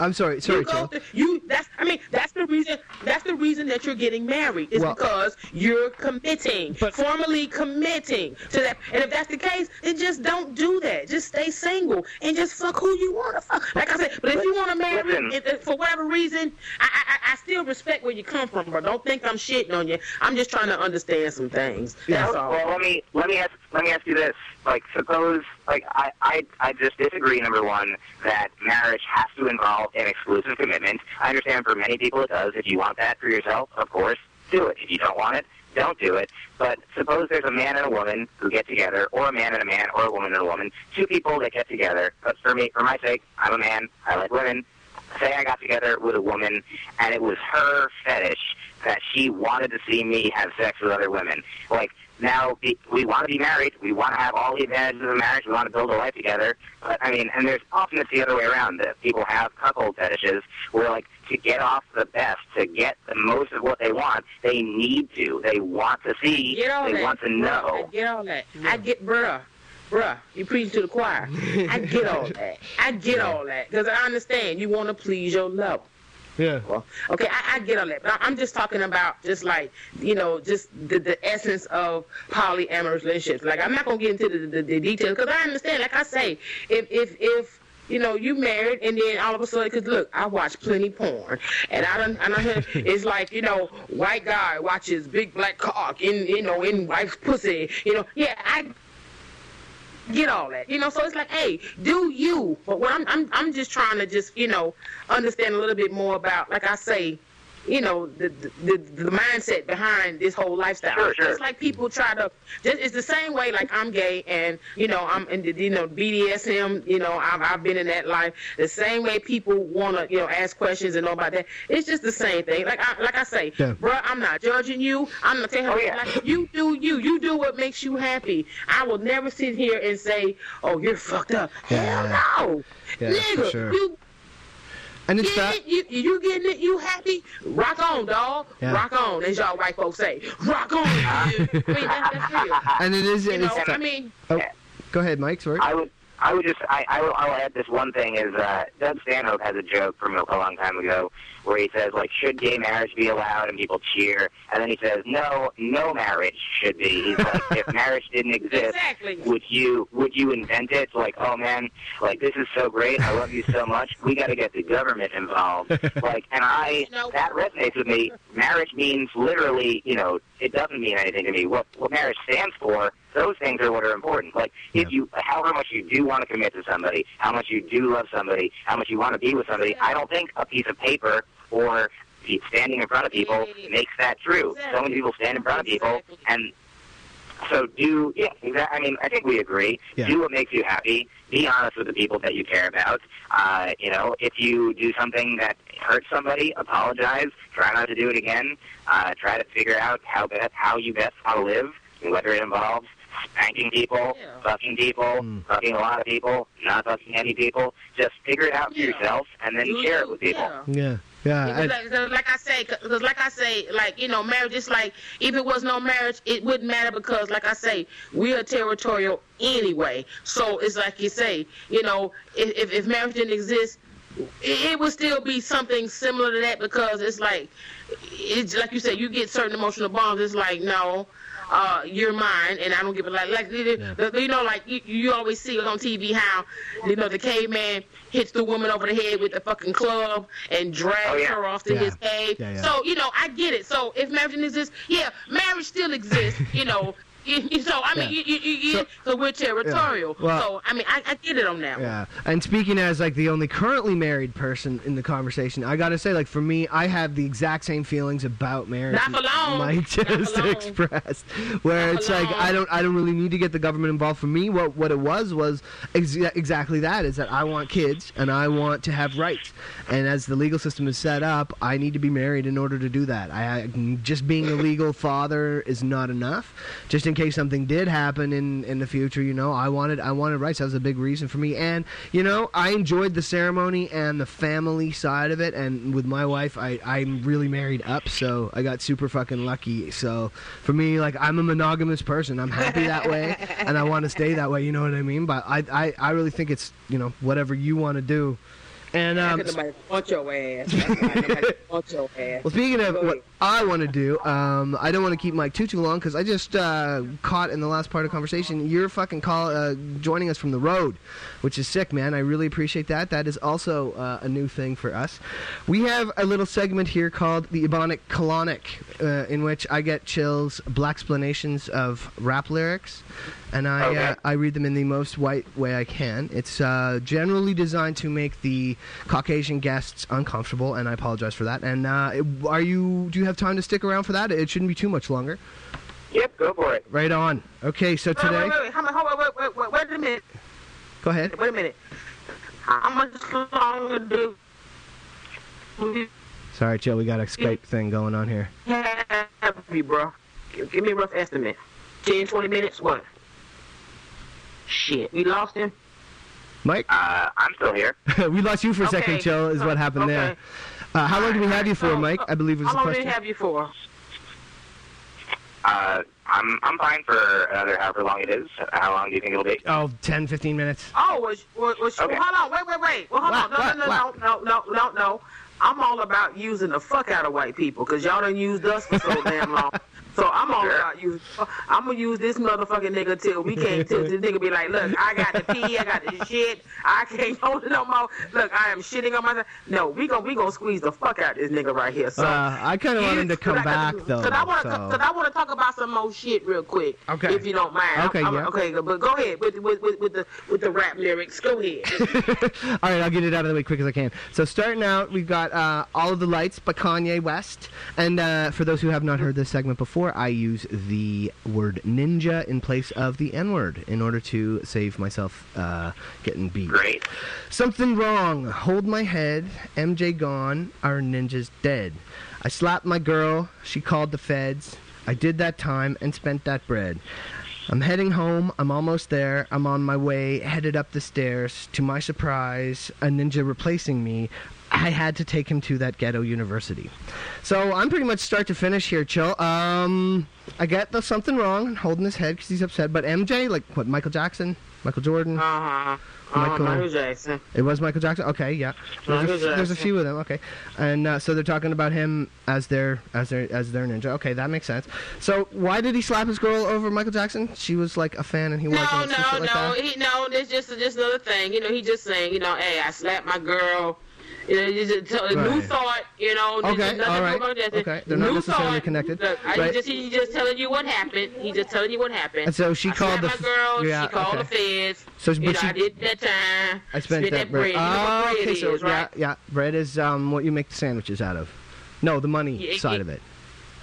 I'm sorry. Sorry, you go Joe. you that's I mean that's the reason that's the reason that you're getting married is Well- because you're committing, But- formally committing to that. And if that's the case, then just don't do that. Just stay single and just fuck who you want to fuck. Like I said, but if you want to marry if, if for whatever reason, I, I I- I still respect where you come from, but don't think I'm shitting on you. I'm just trying to understand some things. That's all. Well, let me let me ask let me ask you this. Like, suppose like I I I just disagree. Number one, that marriage has to involve an exclusive commitment. I understand for many people it does. If you want that for yourself, of course, do it. If you don't want it, don't do it. But suppose there's a man and a woman who get together, or a man and a man, or a woman and a woman. Two people that get together. But for me, for my sake, I'm a man. I like women. Say I got together with a woman, and it was her fetish that she wanted to see me have sex with other women. Like now, we want to be married. We want to have all the advantages of marriage. We want to build a life together. But I mean, and there's often it's the other way around that people have cuckold fetishes, where like to get off the best, to get the most of what they want, they need to. They want to see. Get all they that. want to know. I get all that. I get, bruh, bruh, you preach to the choir. I get all that. I get all that because I understand you want to please your lover. Yeah. Well, okay, I, I get all that, but I'm just talking about just like you know, just the, the essence of polyamorous relationships. Like I'm not gonna get into the, the, the details because I understand. Like I say, if if if you know, you married, and then all of a sudden, because look, I watch plenty porn, and I don't, I don't, it's like, you know, white guy watches big black cock in, you know, in wife's pussy, you know, yeah, I get all that, you know. So it's like, hey, do you? But what I'm, I'm, I'm just trying to just, you know, understand a little bit more about, like I say, you know, the the, the, the mindset behind this whole lifestyle. Sure, sure. It's like people try to. Just, it's the same way. Like I'm gay, and you know, I'm in the, you know BDSM. You know, I've, I've been in that life. The same way people want to, you know, ask questions and know about that. It's just the same thing. Like I, like I say, Yeah. bruh, I'm not judging you. I'm not telling Oh, you. yeah. Like, you do you. You do what makes you happy. I will never sit here and say, "Oh, you're fucked up." Yeah. Hell no, Yeah, for nigga. sure. You And it's get that. it? You, you getting it? You happy? Rock on, dog. Yeah. Rock on, as y'all white folks say. Rock on. dude. I mean, that's, that's real. And it is. You it's know, that- I mean, oh, go ahead, Mike. Sorry. I would, I would just, I, I will, I'll add this one thing is, uh, Doug Stanhope has a joke from a, long time ago where he says like, should gay marriage be allowed? And people cheer, and then he says, no, no marriage should be. He's like, if marriage didn't exist, exactly. would you, would you invent it? It's like, oh man, like this is so great, I love you so much, we got to get the government involved. like, and I, You know- that resonates with me. Marriage means literally, you know, it doesn't mean anything to me. What what marriage stands for, those things are what are important. Like if you, however much you do want to commit to somebody, how much you do love somebody, how much you want to be with somebody, I don't think a piece of paper or pe- standing in front of people makes that true. So many people stand in front of people, and so do yeah. Exactly. I mean, I think we agree. Yeah. Do what makes you happy. Be honest with the people that you care about. Uh, you know, if you do something that hurts somebody, apologize. Try not to do it again. Uh, try to figure out how best how you best want to live, whether it involves spanking people, Yeah. fucking people, Mm. fucking a lot of people, not fucking any people. Just figure it out for Yeah. yourself and then You- share it with people. Yeah. Yeah, yeah. Because I- like, 'cause like I say, because like I say, like you know, marriage is like if it was no marriage, it wouldn't matter because, like I say, we are territorial anyway. So it's like you say, you know, if if, if marriage didn't exist, it, it would still be something similar to that because it's like, it's like you said, you get certain emotional bonds. It's like no. Uh, you're mine, and I don't give a like. Like the, the, you know, like you, you always see on TV how you know the caveman hits the woman over the head with the fucking club and drags Oh, yeah. her off to Yeah. his cave. Yeah, yeah. So you know, I get it. So if marriage didn't yeah, marriage still exists. You know. So I mean, Yeah. you, you, you, So- so, we're territorial. Well- so I mean, I, I get it on that. one. Yeah, and speaking as like the only currently married person in the conversation, I gotta say, like for me, I have the exact same feelings about marriage. Not for long. Mike just expressed, where Not it's like. I don't, I don't really need to get the government involved. For me, what what it was was ex- exactly that: is that I want kids and I want to have rights, and as the legal system is set up, I need to be married in order to do that. I, I just being a legal father is not enough. Just in case something did happen in in the future, you know, I wanted I wanted rights. That was a big reason for me, and you know, I enjoyed the ceremony and the family side of it. And with my wife, I I'm really married up, so I got super fucking lucky. So for me, like I'm a monogamous person. I'm happy that way, and I want to stay that way. You know what I mean? But I I, I really think it's you know whatever you want to do. And um, want your ass. Want your ass. well, speaking of what. I want to do, um, I don't want to keep Mike too too long because I just uh, caught in the last part of the conversation you're fucking call uh, joining us from the road, which is sick, man. I really appreciate that. That is also uh, a new thing for us. We have a little segment here called the Ebonic Colonic, uh, in which I get chills, black explanations of rap lyrics, and I Okay. uh, I read them in the most white way I can. It's uh, generally designed to make the Caucasian guests uncomfortable, and I apologize for that. And uh, are you? Do you have time to stick around for that? It shouldn't be too much longer. Yep, go for it. Right on. Okay, so Wait, wait, today, wait, wait, how mu- hold on, wait, wait, wait, wait a minute. Go ahead. Wait a minute. How much longer do we Sorry, Joe, we got a Skype thing going on here. you, bro? Give, give me a rough estimate. 10, 20 minutes? What? Shit, we lost him. Mike, Uh, I'm still here. we lost you for a second, Joe. Is what happened there. Uh, how long do we have you for, Mike? I believe was the question. How long do we have you for? Uh, I'm I'm fine for another however long it is. How long do you think it'll be? Oh, 10, 15 minutes. Oh, was, was, was Okay. hold on, wait, wait, wait. Well, hold What, on, no, what, no, no, no, no, no, no, no. I'm all about using the fuck out of white people because y'all done used us for so damn long. So I'm all Sure. about using. I'm gonna use this motherfucking nigga till we can't. Till this nigga be like, look, I got the pee, I got the shit, I can't hold it no more. Look, I am shitting on myself. No, we gonna we gonna squeeze the fuck out of this nigga right here. So Uh, I kind of want him to come back, though. Cause I want to, so- cause I want to talk about some more shit real quick. Okay. If you don't mind. Okay, I'm, yeah. Okay, but go ahead with, with with with the with the rap lyrics. Go ahead. All right, I'll get it out of the way quick as I can. So starting out, we've got uh, "All of the Lights" by Kanye West, and uh, for those who have not heard this segment before, I use the word "ninja" in place of the N-word in order to save myself uh, getting beat. Great. Something wrong. Hold my head. MJ gone. Our ninja's dead. I slapped my girl. She called the feds. I did that time and spent that bread. I'm heading home. I'm almost there. I'm on my way, headed up the stairs. To my surprise, a ninja replacing me. I had to take him to that ghetto university. So I'm pretty much start to finish here, chill. Um, I get there's something wrong, holding his head because he's upset. But MJ, like what? Michael Jackson, Michael Jordan. Uh huh. Uh, Michael- Michael Jackson. It was Michael Jackson. Okay, yeah. There's, a, there's a few of them. Okay, and uh, so they're talking about him as their as their as their ninja. Okay, that makes sense. So why did he slap his girl over Michael Jackson? She was like a fan, and he No, wasn't. no, no, like no. He no. There's just just another thing. You know, he just saying, you know, hey, I slapped my girl. You know, it's a new thought. You know, Okay, nothing all right. That. okay. They're not New necessarily thought. connected. I, Right. just he just telling you what happened. He just telling you what happened. And so she I called the my girl. yeah, she called okay. the feds. So, you but know, she- I did that time. I spent Spit that bread. bread. You know Oh, bread okay, so is, right? yeah, yeah. Bread is um what you make the sandwiches out of. No, the money Yeah, side yeah. of it.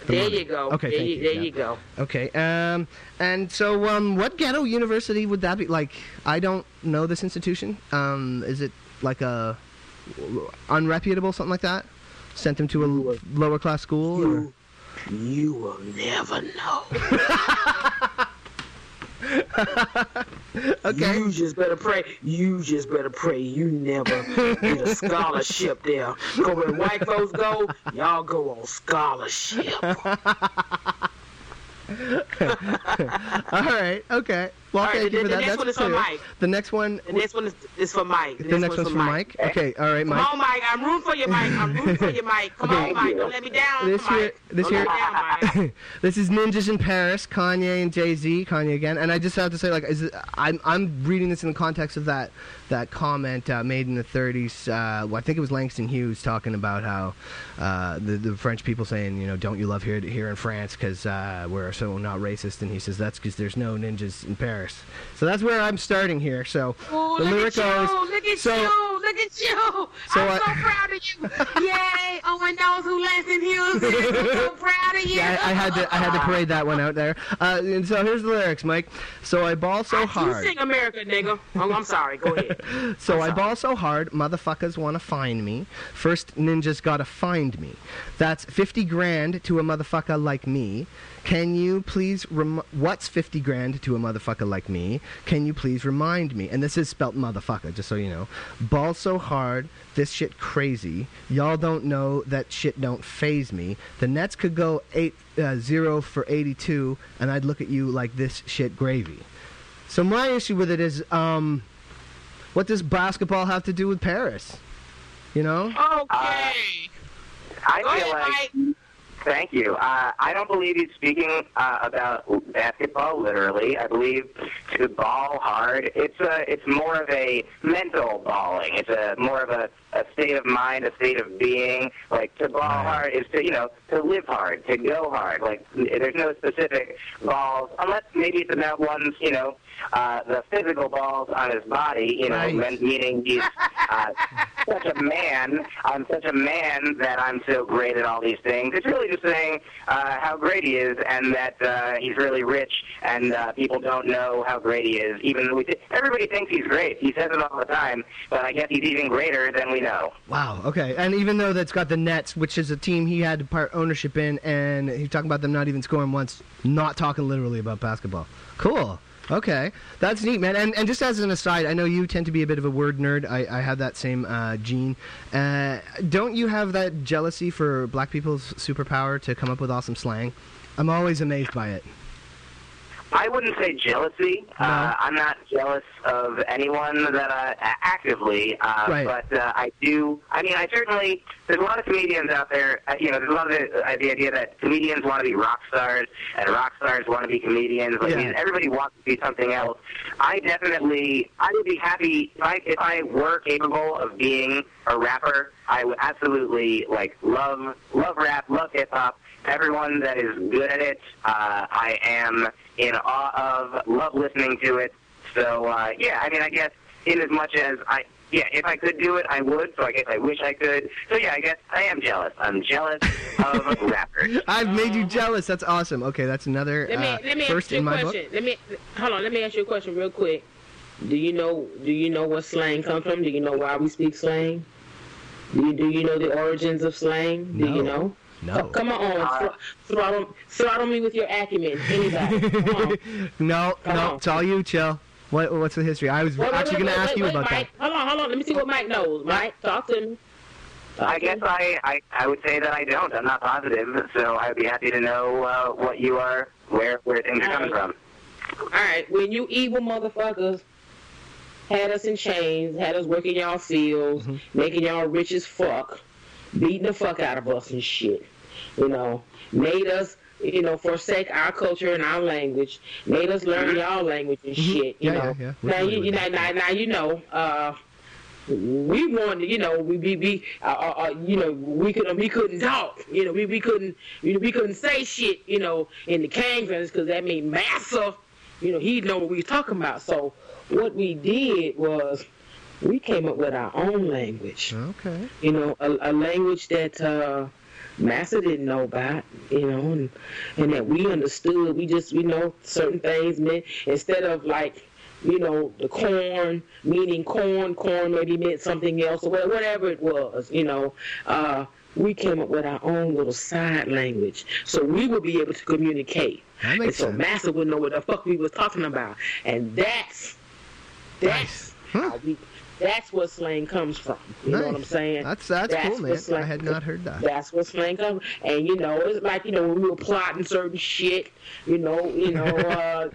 The There money. you go. Okay, there thank you, you, there yeah. you go. Okay. Um, and so, um, what ghetto university would that be? Like, I don't know this institution. Um, is it like a unreputable, something like that? Sent him to a l- lower class school? Or? You, you will never know. Okay. You just better pray. You just better pray. You never get a scholarship there. Cause when white folks go, y'all go on scholarship. All right. Okay. Well, All right, thank the- you for the that. next That's one is for clear. Mike. The next one. The next one is, is for Mike. The next one's for Mike. Okay. All right, Come Mike. on, Mike. I'm rooting for you, Mike. I'm rooting for you, Mike. Come Okay. on, Mike. Don't let me down, This Mike. this Don't down, this is Ninjas in Paris, Kanye and Jay Z, Kanye again, and I just have to say, like, is it, I'm I'm reading this in the context of that that comment uh, made in the 30s. Uh, well, I think it was Langston Hughes talking about how uh, the the French people saying, you know, don't you love here here in France because uh, we're so not racist, and he says that's because there's no ninjas in Paris. So that's where I'm starting here. So Oh, the look lyric you! goes. So-! Look at you! So I'm I- so proud of you! Yay! Owen knows who Langston Hughes is. I'm so proud of you. Yeah, I, I had to I had to parade that one out there. Uh, and so here's the lyrics, Mike. So I ball so You hard. sing America, nigga. Oh, I'm sorry. Go ahead. So I ball so hard, motherfuckers want to find me. First, ninjas gotta find me. That's 50 grand to a motherfucker like me. Can you please rem- what's 50 grand to a motherfucker like me? Can you please remind me? And this is spelt motherfucker, just so you know. Ball so hard, this shit crazy. Y'all don't know that shit don't phase me. The Nets could go 8 uh, 0 for 82 and I'd look at you like this shit gravy. So my issue with it is um what does basketball have to do with Paris? You know? Okay. I Go feel ahead, like. Thank you. Uh, I don't believe he's speaking uh, about basketball literally. I believe to ball hard. It's a. It's more of a mental balling. It's a more of a, a state of mind, a state of being. Like to ball hard is to you know to live hard, to go hard. Like there's no specific balls unless maybe it's about one's you know uh, the physical balls on his body. You know, Right. meaning he's uh, such a man. I'm such a man that I'm so great at all these things. It's really just saying uh, how great he is, and that uh, he's really rich, and uh, people don't know how great he is. Even though we th- everybody thinks he's great. He says it all the time, but I guess he's even greater than we know. Wow. Okay. And even though that's got the Nets, which is a team he had part ownership in, and he's talking about them not even scoring once, not talking literally about basketball. Cool. Okay, that's neat, man. And and just as an aside, I know you tend to be a bit of a word nerd. I, I have that same uh, gene. Uh, don't you have that jealousy for black people's superpower to come up with awesome slang? I'm always amazed by it. I wouldn't say jealousy. Uh, I'm not jealous of anyone that I actively, uh, Right. but uh, I do. I mean, I certainly. There's a lot of comedians out there. Uh, you know, there's a lot of the, uh, the idea that comedians want to be rock stars and rock stars want to be comedians. Like Yeah. everybody wants to be something else. I definitely. I would be happy if I if I were capable of being a rapper. I would absolutely like love love rap, love hip hop. Everyone that is good at it, uh, I am in awe of. Love listening to it. So uh, yeah, I mean, I guess in as much as I. Yeah, if I could do it, I would. So I guess I wish I could. So yeah, I guess I am jealous. I'm jealous of rappers. I've made you jealous. That's awesome. Okay, that's another Let me uh, let me first ask you in a my book. Let me hold on. Let me ask you a question real quick. Do you know Do you know where slang comes from? Do you know why we speak slang? Do you Do you know the origins of slang? Do you know? No. Oh, come on, thr- throttle, throttle me with your acumen. Anybody? No, Come no, on. it's all you. Chill. What, what's the history? I was Wait, wait, actually going to ask wait, you wait, about Mike. Hold on, hold on. Let me see what Mike knows. Mike, talk to me. Talk I to guess me. I, I I would say that I don't. I'm not positive. So I'd be happy to know uh, what you are, where where things are coming from. All right, when you evil motherfuckers had us in chains, had us working y'all fields, making y'all rich as fuck, beating the fuck out of us and shit, you know, made us, you know, forsake our culture and our language, made us learn y'all language and shit, you Yeah, know. yeah, yeah. Now you, you with know, that. now, now you know, uh, we wanted, you know, we we, we uh, uh, uh, you know, we could we couldn't talk, you know, we we couldn't, you know, we couldn't say shit, you know, in the Kangas because that mean massa, you know, he'd know what we was talking about. So what we did was we came up with our own language, Okay. you know, a, a language that uh, Master didn't know about, you know, and, and that we understood. We just, you know, certain things meant instead of like, you know, the corn meaning corn, corn maybe meant something else or whatever it was, you know. Uh, we came up with our own little side language, so we would be able to communicate. And so sense. Master would know what the fuck we was talking about, and that's that's Huh. how we. That's where slang comes from. You know what I'm saying? That's that's, cool, where man. I had not heard that. That's where slang comes. And you know, it's like you know when we were plotting certain shit. You know, you know, uh,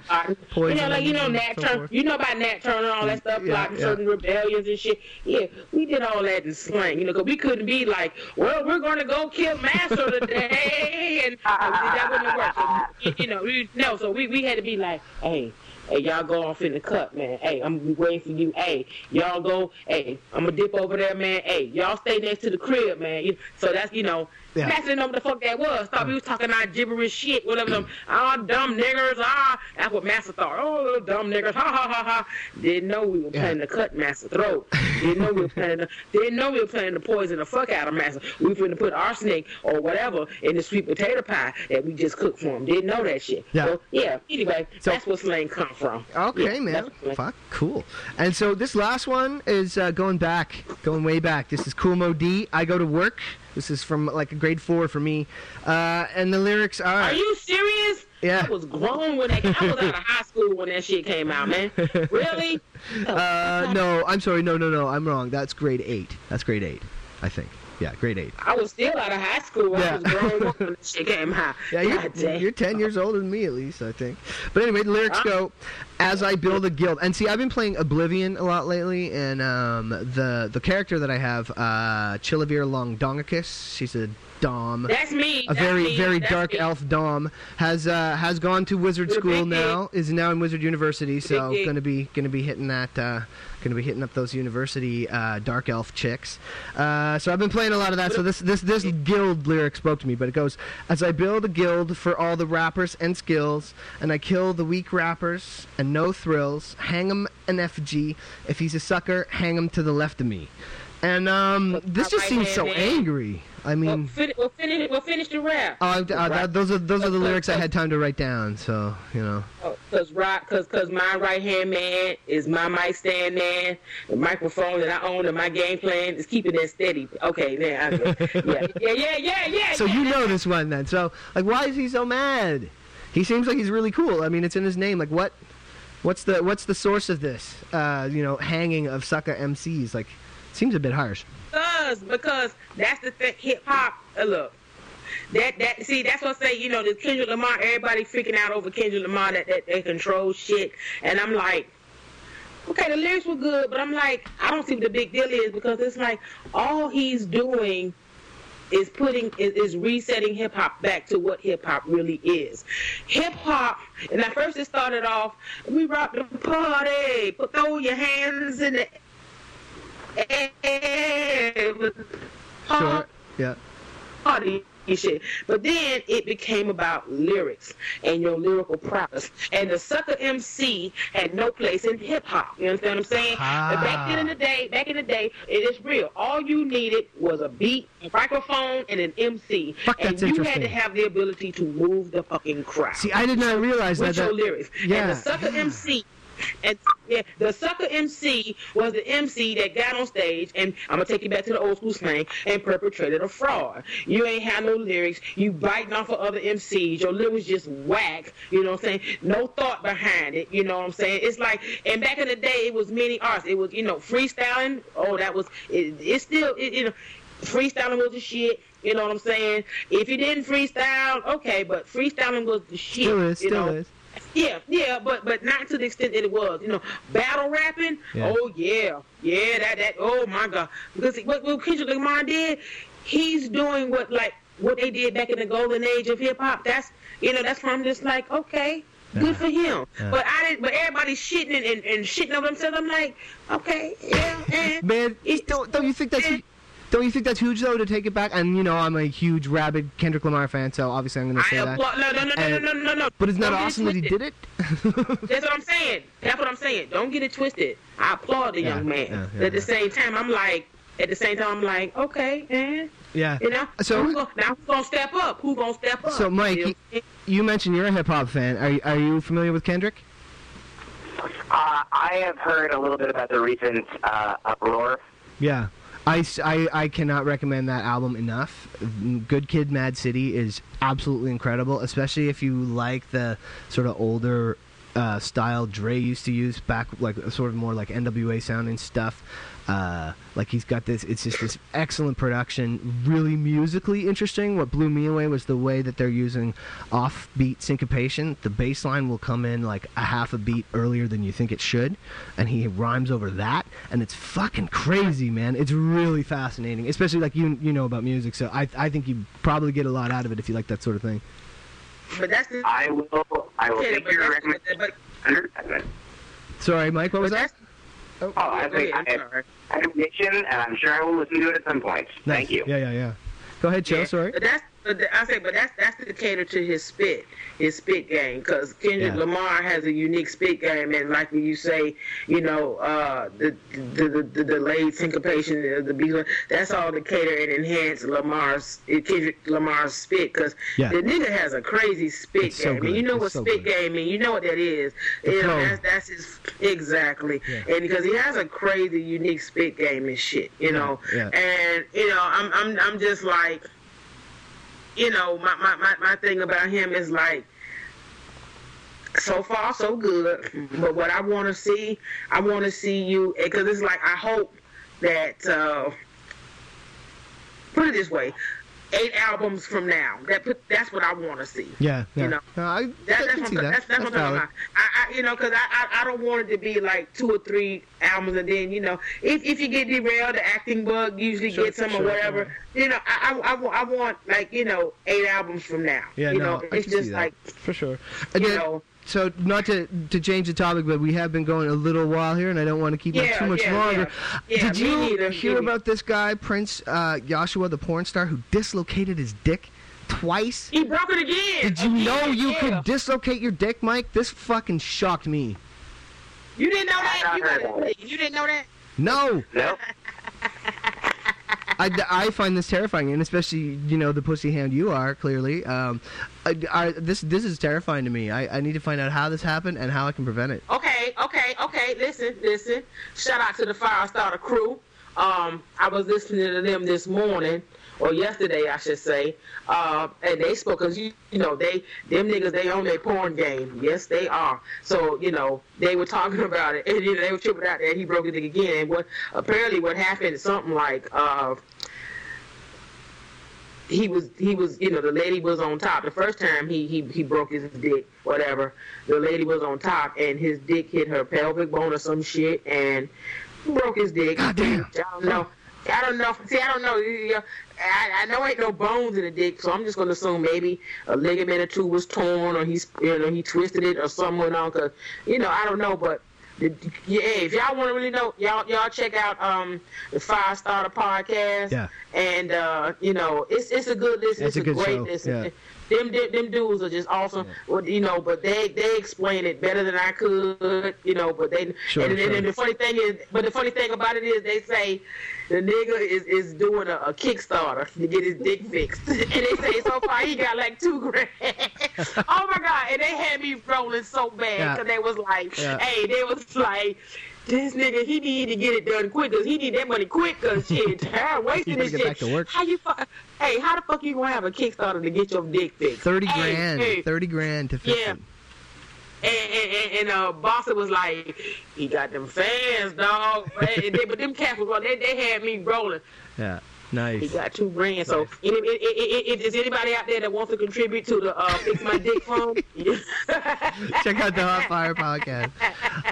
plotting- you know, like you know Nat so Turner. You know about Nat Turner and all that stuff, Yeah, plotting yeah. certain rebellions and shit. Yeah, we did all that in slang. You know, 'cause we couldn't be like, well, we're going to go kill Master today, and that wouldn't work. So, you- you know, we, no. So we we had to be like, hey. Hey, y'all go off in the cut, man. Hey, I'm waiting for you. Hey, y'all go. Hey, I'm gonna dip over there, man. Hey, y'all stay next to the crib, man. So that's you know, Yeah. Know what the fuck that was. Thought we was talking our gibberish shit, whatever them, ah, dumb niggers, ah. That's what Master thought. Oh, little dumb niggers, ha ha ha ha. Didn't know we were Yeah. planning to cut Master throat. Didn't know we were planning to, didn't know we were planning to poison the fuck out of Master. We were going to put arsenic or whatever in the sweet potato pie that we just cooked for him. Didn't know that shit. Yeah. So, yeah, anyway, So- that's where slang come from. Okay, Yeah, man. that's what slang- Fuck, cool. And so this last one is uh, going back, going way back. This is Kool Moe Dee. I go to work. This is from like a grade four for me. Uh, and the lyrics are. Are you serious? Yeah. I was grown when that. I was out of high school when that shit came out, man. Really? Uh, no, I'm sorry. No, no, no. I'm wrong. That's grade eight. That's grade eight, I think. Yeah, grade eight. I was still out of high school. Yeah. I was grown up when shit came out. Yeah, you're, you're 10 years older than me, at least, I think. But anyway, the lyrics go, As I build a guild. And see, I've been playing Oblivion a lot lately, and um, the the character that I have, uh, Chilavir Longdongicus, she's a Dom. That's me. A That's very, me, very that's dark me. elf Dom has uh, has gone to Wizard School now. Is now in Wizard University. So gonna be gonna be hitting that. Uh, gonna be hitting up those university uh, dark elf chicks. Uh, so I've been playing a lot of that. So this this this guild lyric spoke to me, but it goes as I build a guild for all the rappers and skills, and I kill the weak rappers and no thrills. Hang 'em an effigy. If he's a sucker, hang him to the left of me. And um, this just seems so angry. I We'll, mean. fin- we'll, finish, we'll finish the rap. Oh, uh, those are those are the lyrics I had time to write down. So you know. Cause right, cause, cause my right hand man is my mic stand man. The microphone that I own and my game plan is keeping it steady. Okay, then yeah, yeah, yeah, yeah, yeah. So yeah. you know this one then. So like, why is he so mad? He seems like he's really cool. I mean, it's in his name. Like, what? What's the what's the source of this? Uh, you know, hanging of sucker MCs. Like, seems a bit harsh. Because because that's the thing. Hip hop. Uh, look. That that see that's what I say. You know, the Kendrick Lamar. Everybody freaking out over Kendrick Lamar that that they control shit, and I'm like. Okay, the lyrics were good, but I'm like, I don't see what the big deal is because it's like all he's doing is putting is, is resetting hip hop back to what hip hop really is. Hip hop, and at first it started off, we rock the party, put throw your hands in the Sure. Yeah. party shit. But then it became about lyrics and your lyrical prowess. And the sucker MC had no place in hip hop. You understand what I'm saying? Ah. But back then in the day, back in the day, it is real. All you needed was a beat, a microphone, and an MC. Fuck, and you had to have the ability to move the fucking crowd. See, I did not realize that. with your that lyrics. Yeah. And the sucker MC and yeah, the sucker MC was the MC that got on stage, and I'm gonna take you back to the old school slang, and perpetrated a fraud. You ain't had no lyrics. You biting off of other MCs. Your lyrics just whack. You know what I'm saying? No thought behind it. You know what I'm saying? It's like, and back in the day, it was many arts. It was, you know, freestyling. Oh, that was. It, it's still, it, you know, freestyling was the shit. You know what I'm saying? If you didn't freestyle, okay, but freestyling was the shit. still is, still know? is. Yeah, yeah, but but not to the extent that it was. You know, battle rapping. Yeah. Oh yeah, yeah. That that. Oh my god. Because what, what Kendrick Lamar did, he's doing what like what they did back in the golden age of hip hop. That's you know that's why I'm just like okay. Good for him, Yeah. but I didn't. But everybody's shitting and, and, and shitting over themselves. I'm like, okay, yeah, and Man, don't don't you think that's don't you think that's huge though to take it back? And you know, I'm a huge rabid Kendrick Lamar fan, so obviously I'm going to I say that. applaud. No, no, no, no, And- no, no, no, no. But isn't that Don't get it awesome that he did it? That's what I'm saying. That's what I'm saying. Don't get it twisted. I applaud the Yeah, young man. yeah, But yeah, at the yeah. same time, I'm like, at the same time, I'm like, okay, and Yeah. you know, So- who's gonna, now who's gonna step up? Who's gonna step up? So, Mike, You know? you mentioned you're a hip hop fan. Are you- are you familiar with Kendrick? Uh, I have heard a little bit about the recent uh, uproar. Yeah. I, I- I cannot recommend that album enough. Good Kid, Mad City is absolutely incredible, especially if you like the sort of older uh, style Dre used to use back, like sort of more like NWA sounding stuff. Uh, like he's got this, it's just this excellent production, really musically interesting. What blew me away was the way that they're using offbeat syncopation. The bass line will come in like a half a beat earlier than you think it should, and he rhymes over that, and it's fucking crazy, man. It's really fascinating, especially like you you know about music, so I I think you probably get a lot out of it if you like that sort of thing. but that's the I will. I will okay, take but your recommendation. but. Sorry, Mike, what was but that? That's Oh, I go think ahead, I I'm have sorry. recommendation, and I'm sure I will listen to it at some point. Thank you. Yeah, yeah, yeah. Go ahead, Joe. Yeah, Sorry. That's but the- I say, but that's that's to cater to his spit, his spit game, because Kendrick Yeah. Lamar has a unique spit game, and like when you say, you know, uh, the, the the the delayed syncopation of the beat, that's all to cater and enhance Lamar's Kendrick Lamar's spit, because Yeah. the nigga has a crazy spit It's game, good. and you know It's what so spit good. game mean, you know what that is, The you know, that's that's his exactly, Yeah. and because he has a crazy unique spit game and shit, you know, and you know, I'm I'm I'm just like you know, my, my, my, my thing about him is like, so far so good. But what I want to see, I want to see you because it's like I hope that uh, put it this way, eight albums from now. That put, that's what I want to see. Yeah, yeah. You know, Uh, I, That, I that's can what, see that. that's, that's what I'm talking about. I, I, you know, because I, I, I don't want it to be like two or three albums, and then you know, if, if you get derailed, the acting bug usually Sure, gets them sure, or whatever. You know, I, I, I, I want like you know eight albums from now. Yeah, you no, know, I it's just that. like for sure. And you then- know. So not to to change the topic, but we have been going a little while here, and I don't want to keep it too much yeah, longer. yeah. Yeah, Did you neither, hear about this guy, Prince uh, Joshua, the porn star, who dislocated his dick twice? He broke it again. Did you Again, know you yeah. could dislocate your dick, Mike? This fucking shocked me. You didn't know that. You, heard got- about it. you didn't know that. No, Nope. I, I find this terrifying, and especially you know the pussy hound you are clearly. Um, I, I, this this is terrifying to me. I, I need to find out how this happened and how I can prevent it. Okay, okay, okay. Listen, listen. Shout out to the Firestarter crew. Um, I was listening to them this morning or yesterday, I should say. Uh, and they spoke because you, you know they them niggas they own their porn game. Yes, they are. So you know they were talking about it, and you know, they were tripping out that he broke it again. And what apparently what happened is something like. Uh, he was he was you know the lady was on top. The first time he he he broke his dick whatever the lady was on top and his dick hit her pelvic bone or some shit and broke his dick. God damn. I don't know. I don't know. See I don't know. I, I know ain't no bones in the dick so I'm just gonna assume maybe a ligament or two was torn or he's you know he twisted it or something went on cause you know I don't know but yeah, if y'all want to really know, y'all y'all check out um the Firestarter podcast. Yeah. And uh, you know, it's it's a good listen. It's It's, a a, good great show, listen. yeah. Them, them them dudes are just awesome. Well, you know, but they they explain it better than I could. You know, but they Sure, and, sure. and the funny thing is, but the funny thing about it is, they say the nigga is is doing a, a Kickstarter to get his dick fixed, and they say so far he got like two grand. oh my god! And they had me rolling so bad Yeah. because they was like, Yeah. hey, they was like. This nigga, he need to get it done quick, cause he need that money quick, cause shit, tired wasting this shit. back to work. How you, fu- hey, how the fuck you gonna have a Kickstarter to get your dick fixed? Thirty Hey, grand, hey, thirty grand to fix Yeah. it. and, and, and, and uh, Bossa was like, he got them fans, dog. they, but them cats was they, they had me rolling. Yeah, He got two grand. So, any, i- i- i- anybody out there that wants to contribute to the uh, Fix My Dick Fund, Check out the Hot Fire podcast.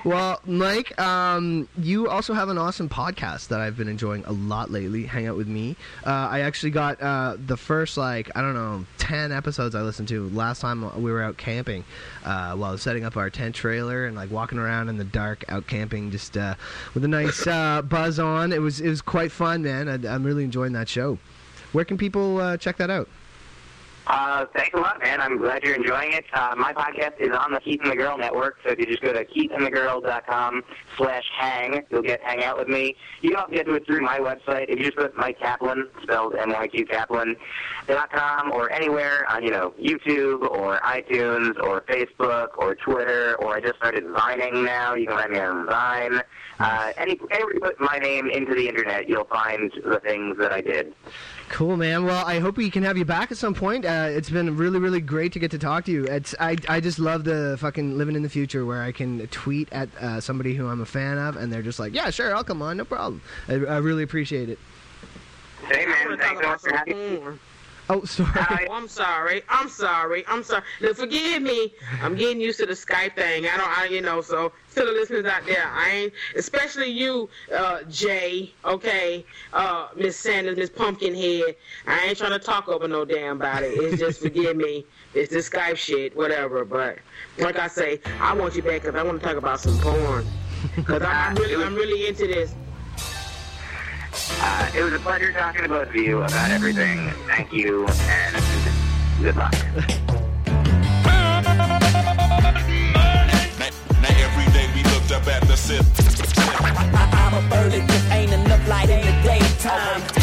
Well, Mike, um, you also have an awesome podcast that I've been enjoying a lot lately. Hang out with me. Uh, I actually got uh, the first like I don't know ten episodes I listened to last time we were out camping uh, while setting up our tent trailer and like walking around in the dark out camping just uh, with a nice uh, buzz on. It was it was quite fun, man. I, I'm really enjoying that show. Where can people uh, check that out? Uh, thanks a lot, man. I'm glad you're enjoying it. Uh, my podcast is on the Keith and the Girl Network, so if you just go to keithandthegirl.com slash hang, you'll get hang out with me. You can also get to it through my website. If you just put Myq Kaplan, spelled M-Y-Q Kaplan, dot com, or anywhere on, you know, YouTube or iTunes or Facebook or Twitter, or I just started Vining now. You can find me on Vine. Uh, any, anywhere you put my name into the internet, you'll find the things that I did. Cool, man. Well, I hope we can have you back at some point. Uh, it's been really, really great to get to talk to you. It's I, I just love the fucking living in the future where I can tweet at uh, somebody who I'm a fan of, and they're just like, "Yeah, sure, I'll come on, no problem." I, I really appreciate it. Hey, I man, wanna thanks talk so much about for some having me. porn. Oh, sorry. Oh, I'm sorry. I'm sorry. I'm sorry. Now, forgive me. I'm getting used to the Skype thing. I don't, I, you know, so to the listeners out there, I ain't, especially you, uh, Jay, okay, uh, Miss Sanders, Miss Pumpkinhead. I ain't trying to talk over no damn body. It's just, forgive me. It's the Skype shit, whatever. But like I say, I want you back because I want to talk about some porn. Because I'm really, I'm really into this. Uh, it was a pleasure talking to both of you about everything. Thank you, and good luck. Now, now every day we looked up at the sip. I'm a bird, it just ain't enough light in the daytime.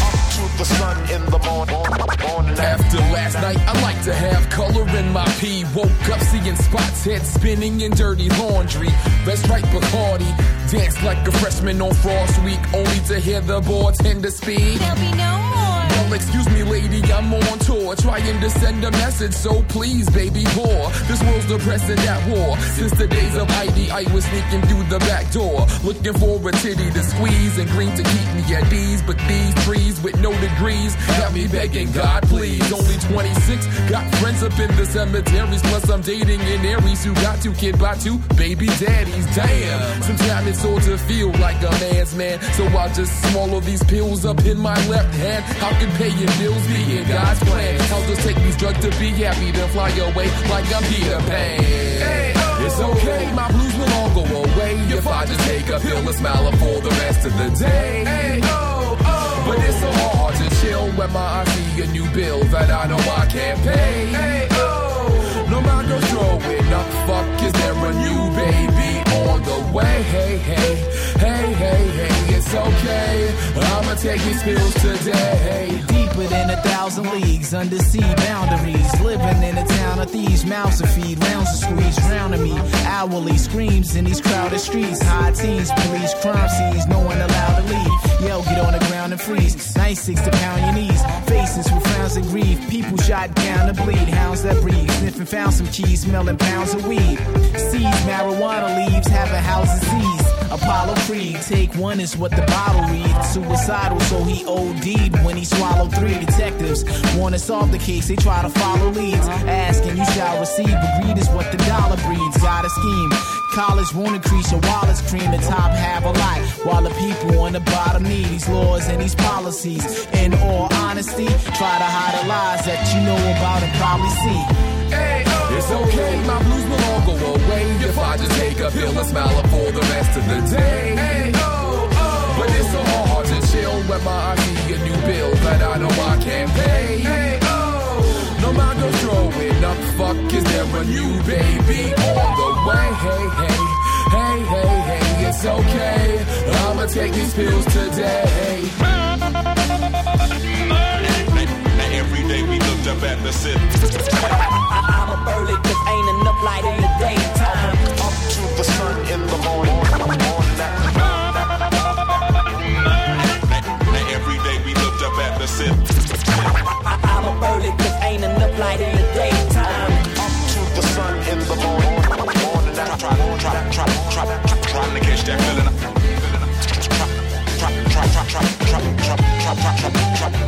The sun in the morning. morning After last night, I like to have color in my pee. Woke up seeing spots, head spinning in dirty laundry. That's right, Bacardi. Danced like a freshman on Frosh Week, only to hear the bartender speak. There'll be no more. Excuse me, lady, I'm on tour, trying to send a message. So please, baby, pour. This world's depressing at war. Since the days of ID, I was sneaking through the back door, looking for a titty to squeeze and green to keep me at ease. But these trees with no degrees got me begging God, please. Only 26, got friends up in the cemeteries. Plus, I'm dating an Aries who got two kid by two baby daddies. Damn, sometimes it's all to feel like a man's man. So I'll just swallow these pills up in my left hand. How can paying bills be in God's plan? I'll just take these drugs to be happy, then fly away like I'm Peter Pan. It's oh. okay, my blues will all go away if I just take a pill and smile for the rest of the day. hey oh, oh But it's so hard to chill when my I see a new bill that I know I can't pay. Hey, oh. No matter throwing up, fuck, is there a new baby on the way? Hey, hey, hey, hey, hey, it's okay. I'ma take these pills today. Deeper than a thousand leagues, under sea boundaries. Living in a town of thieves, mouths to feed, rounds to squeeze, drowning me. Hourly screams in these crowded streets. High teens, police, crime scenes, no one allowed to leave. Yo, get on the ground and freeze. 96 to pound your knees. Faces with frowns and grief. People shot down to bleed. Hounds that breathe. Sniffing, found some keys, smelling pounds of weed. Seeds, marijuana leaves, have having houses seized. Apollo Creed, take one is what the bottle reads. Suicidal, so he OD'd when he swallowed three detectives. Want to solve the case, they try to follow leads. Asking, you shall receive, greed is what the dollar breeds. Got a scheme. College won't increase your wallet's cream. The top have a lot, while the people on the bottom need these laws and these policies. In all honesty, try to hide the lies that you know about and probably see. It's okay, my blues will all go away if I just take a pill and smile for the rest of the day. Oh, oh. But it's so hard to chill when my I see a new bill that I know I can't pay. Oh. No matter throwing up, fuck, is there a new baby on the way? Hey, hey, hey, hey, hey, it's okay. I'ma take these pills today. up the. I'm up early cause ain't enough light in the daytime. Up to the sun in the morning. Every day we looked up at the city. I'm up early ain't enough light in the daytime. Up to the sun in the morning. Trying, trying, trying, trying, trying to catch that feeling. Trying, trying, trying, trying, trying, trying, trying, trying.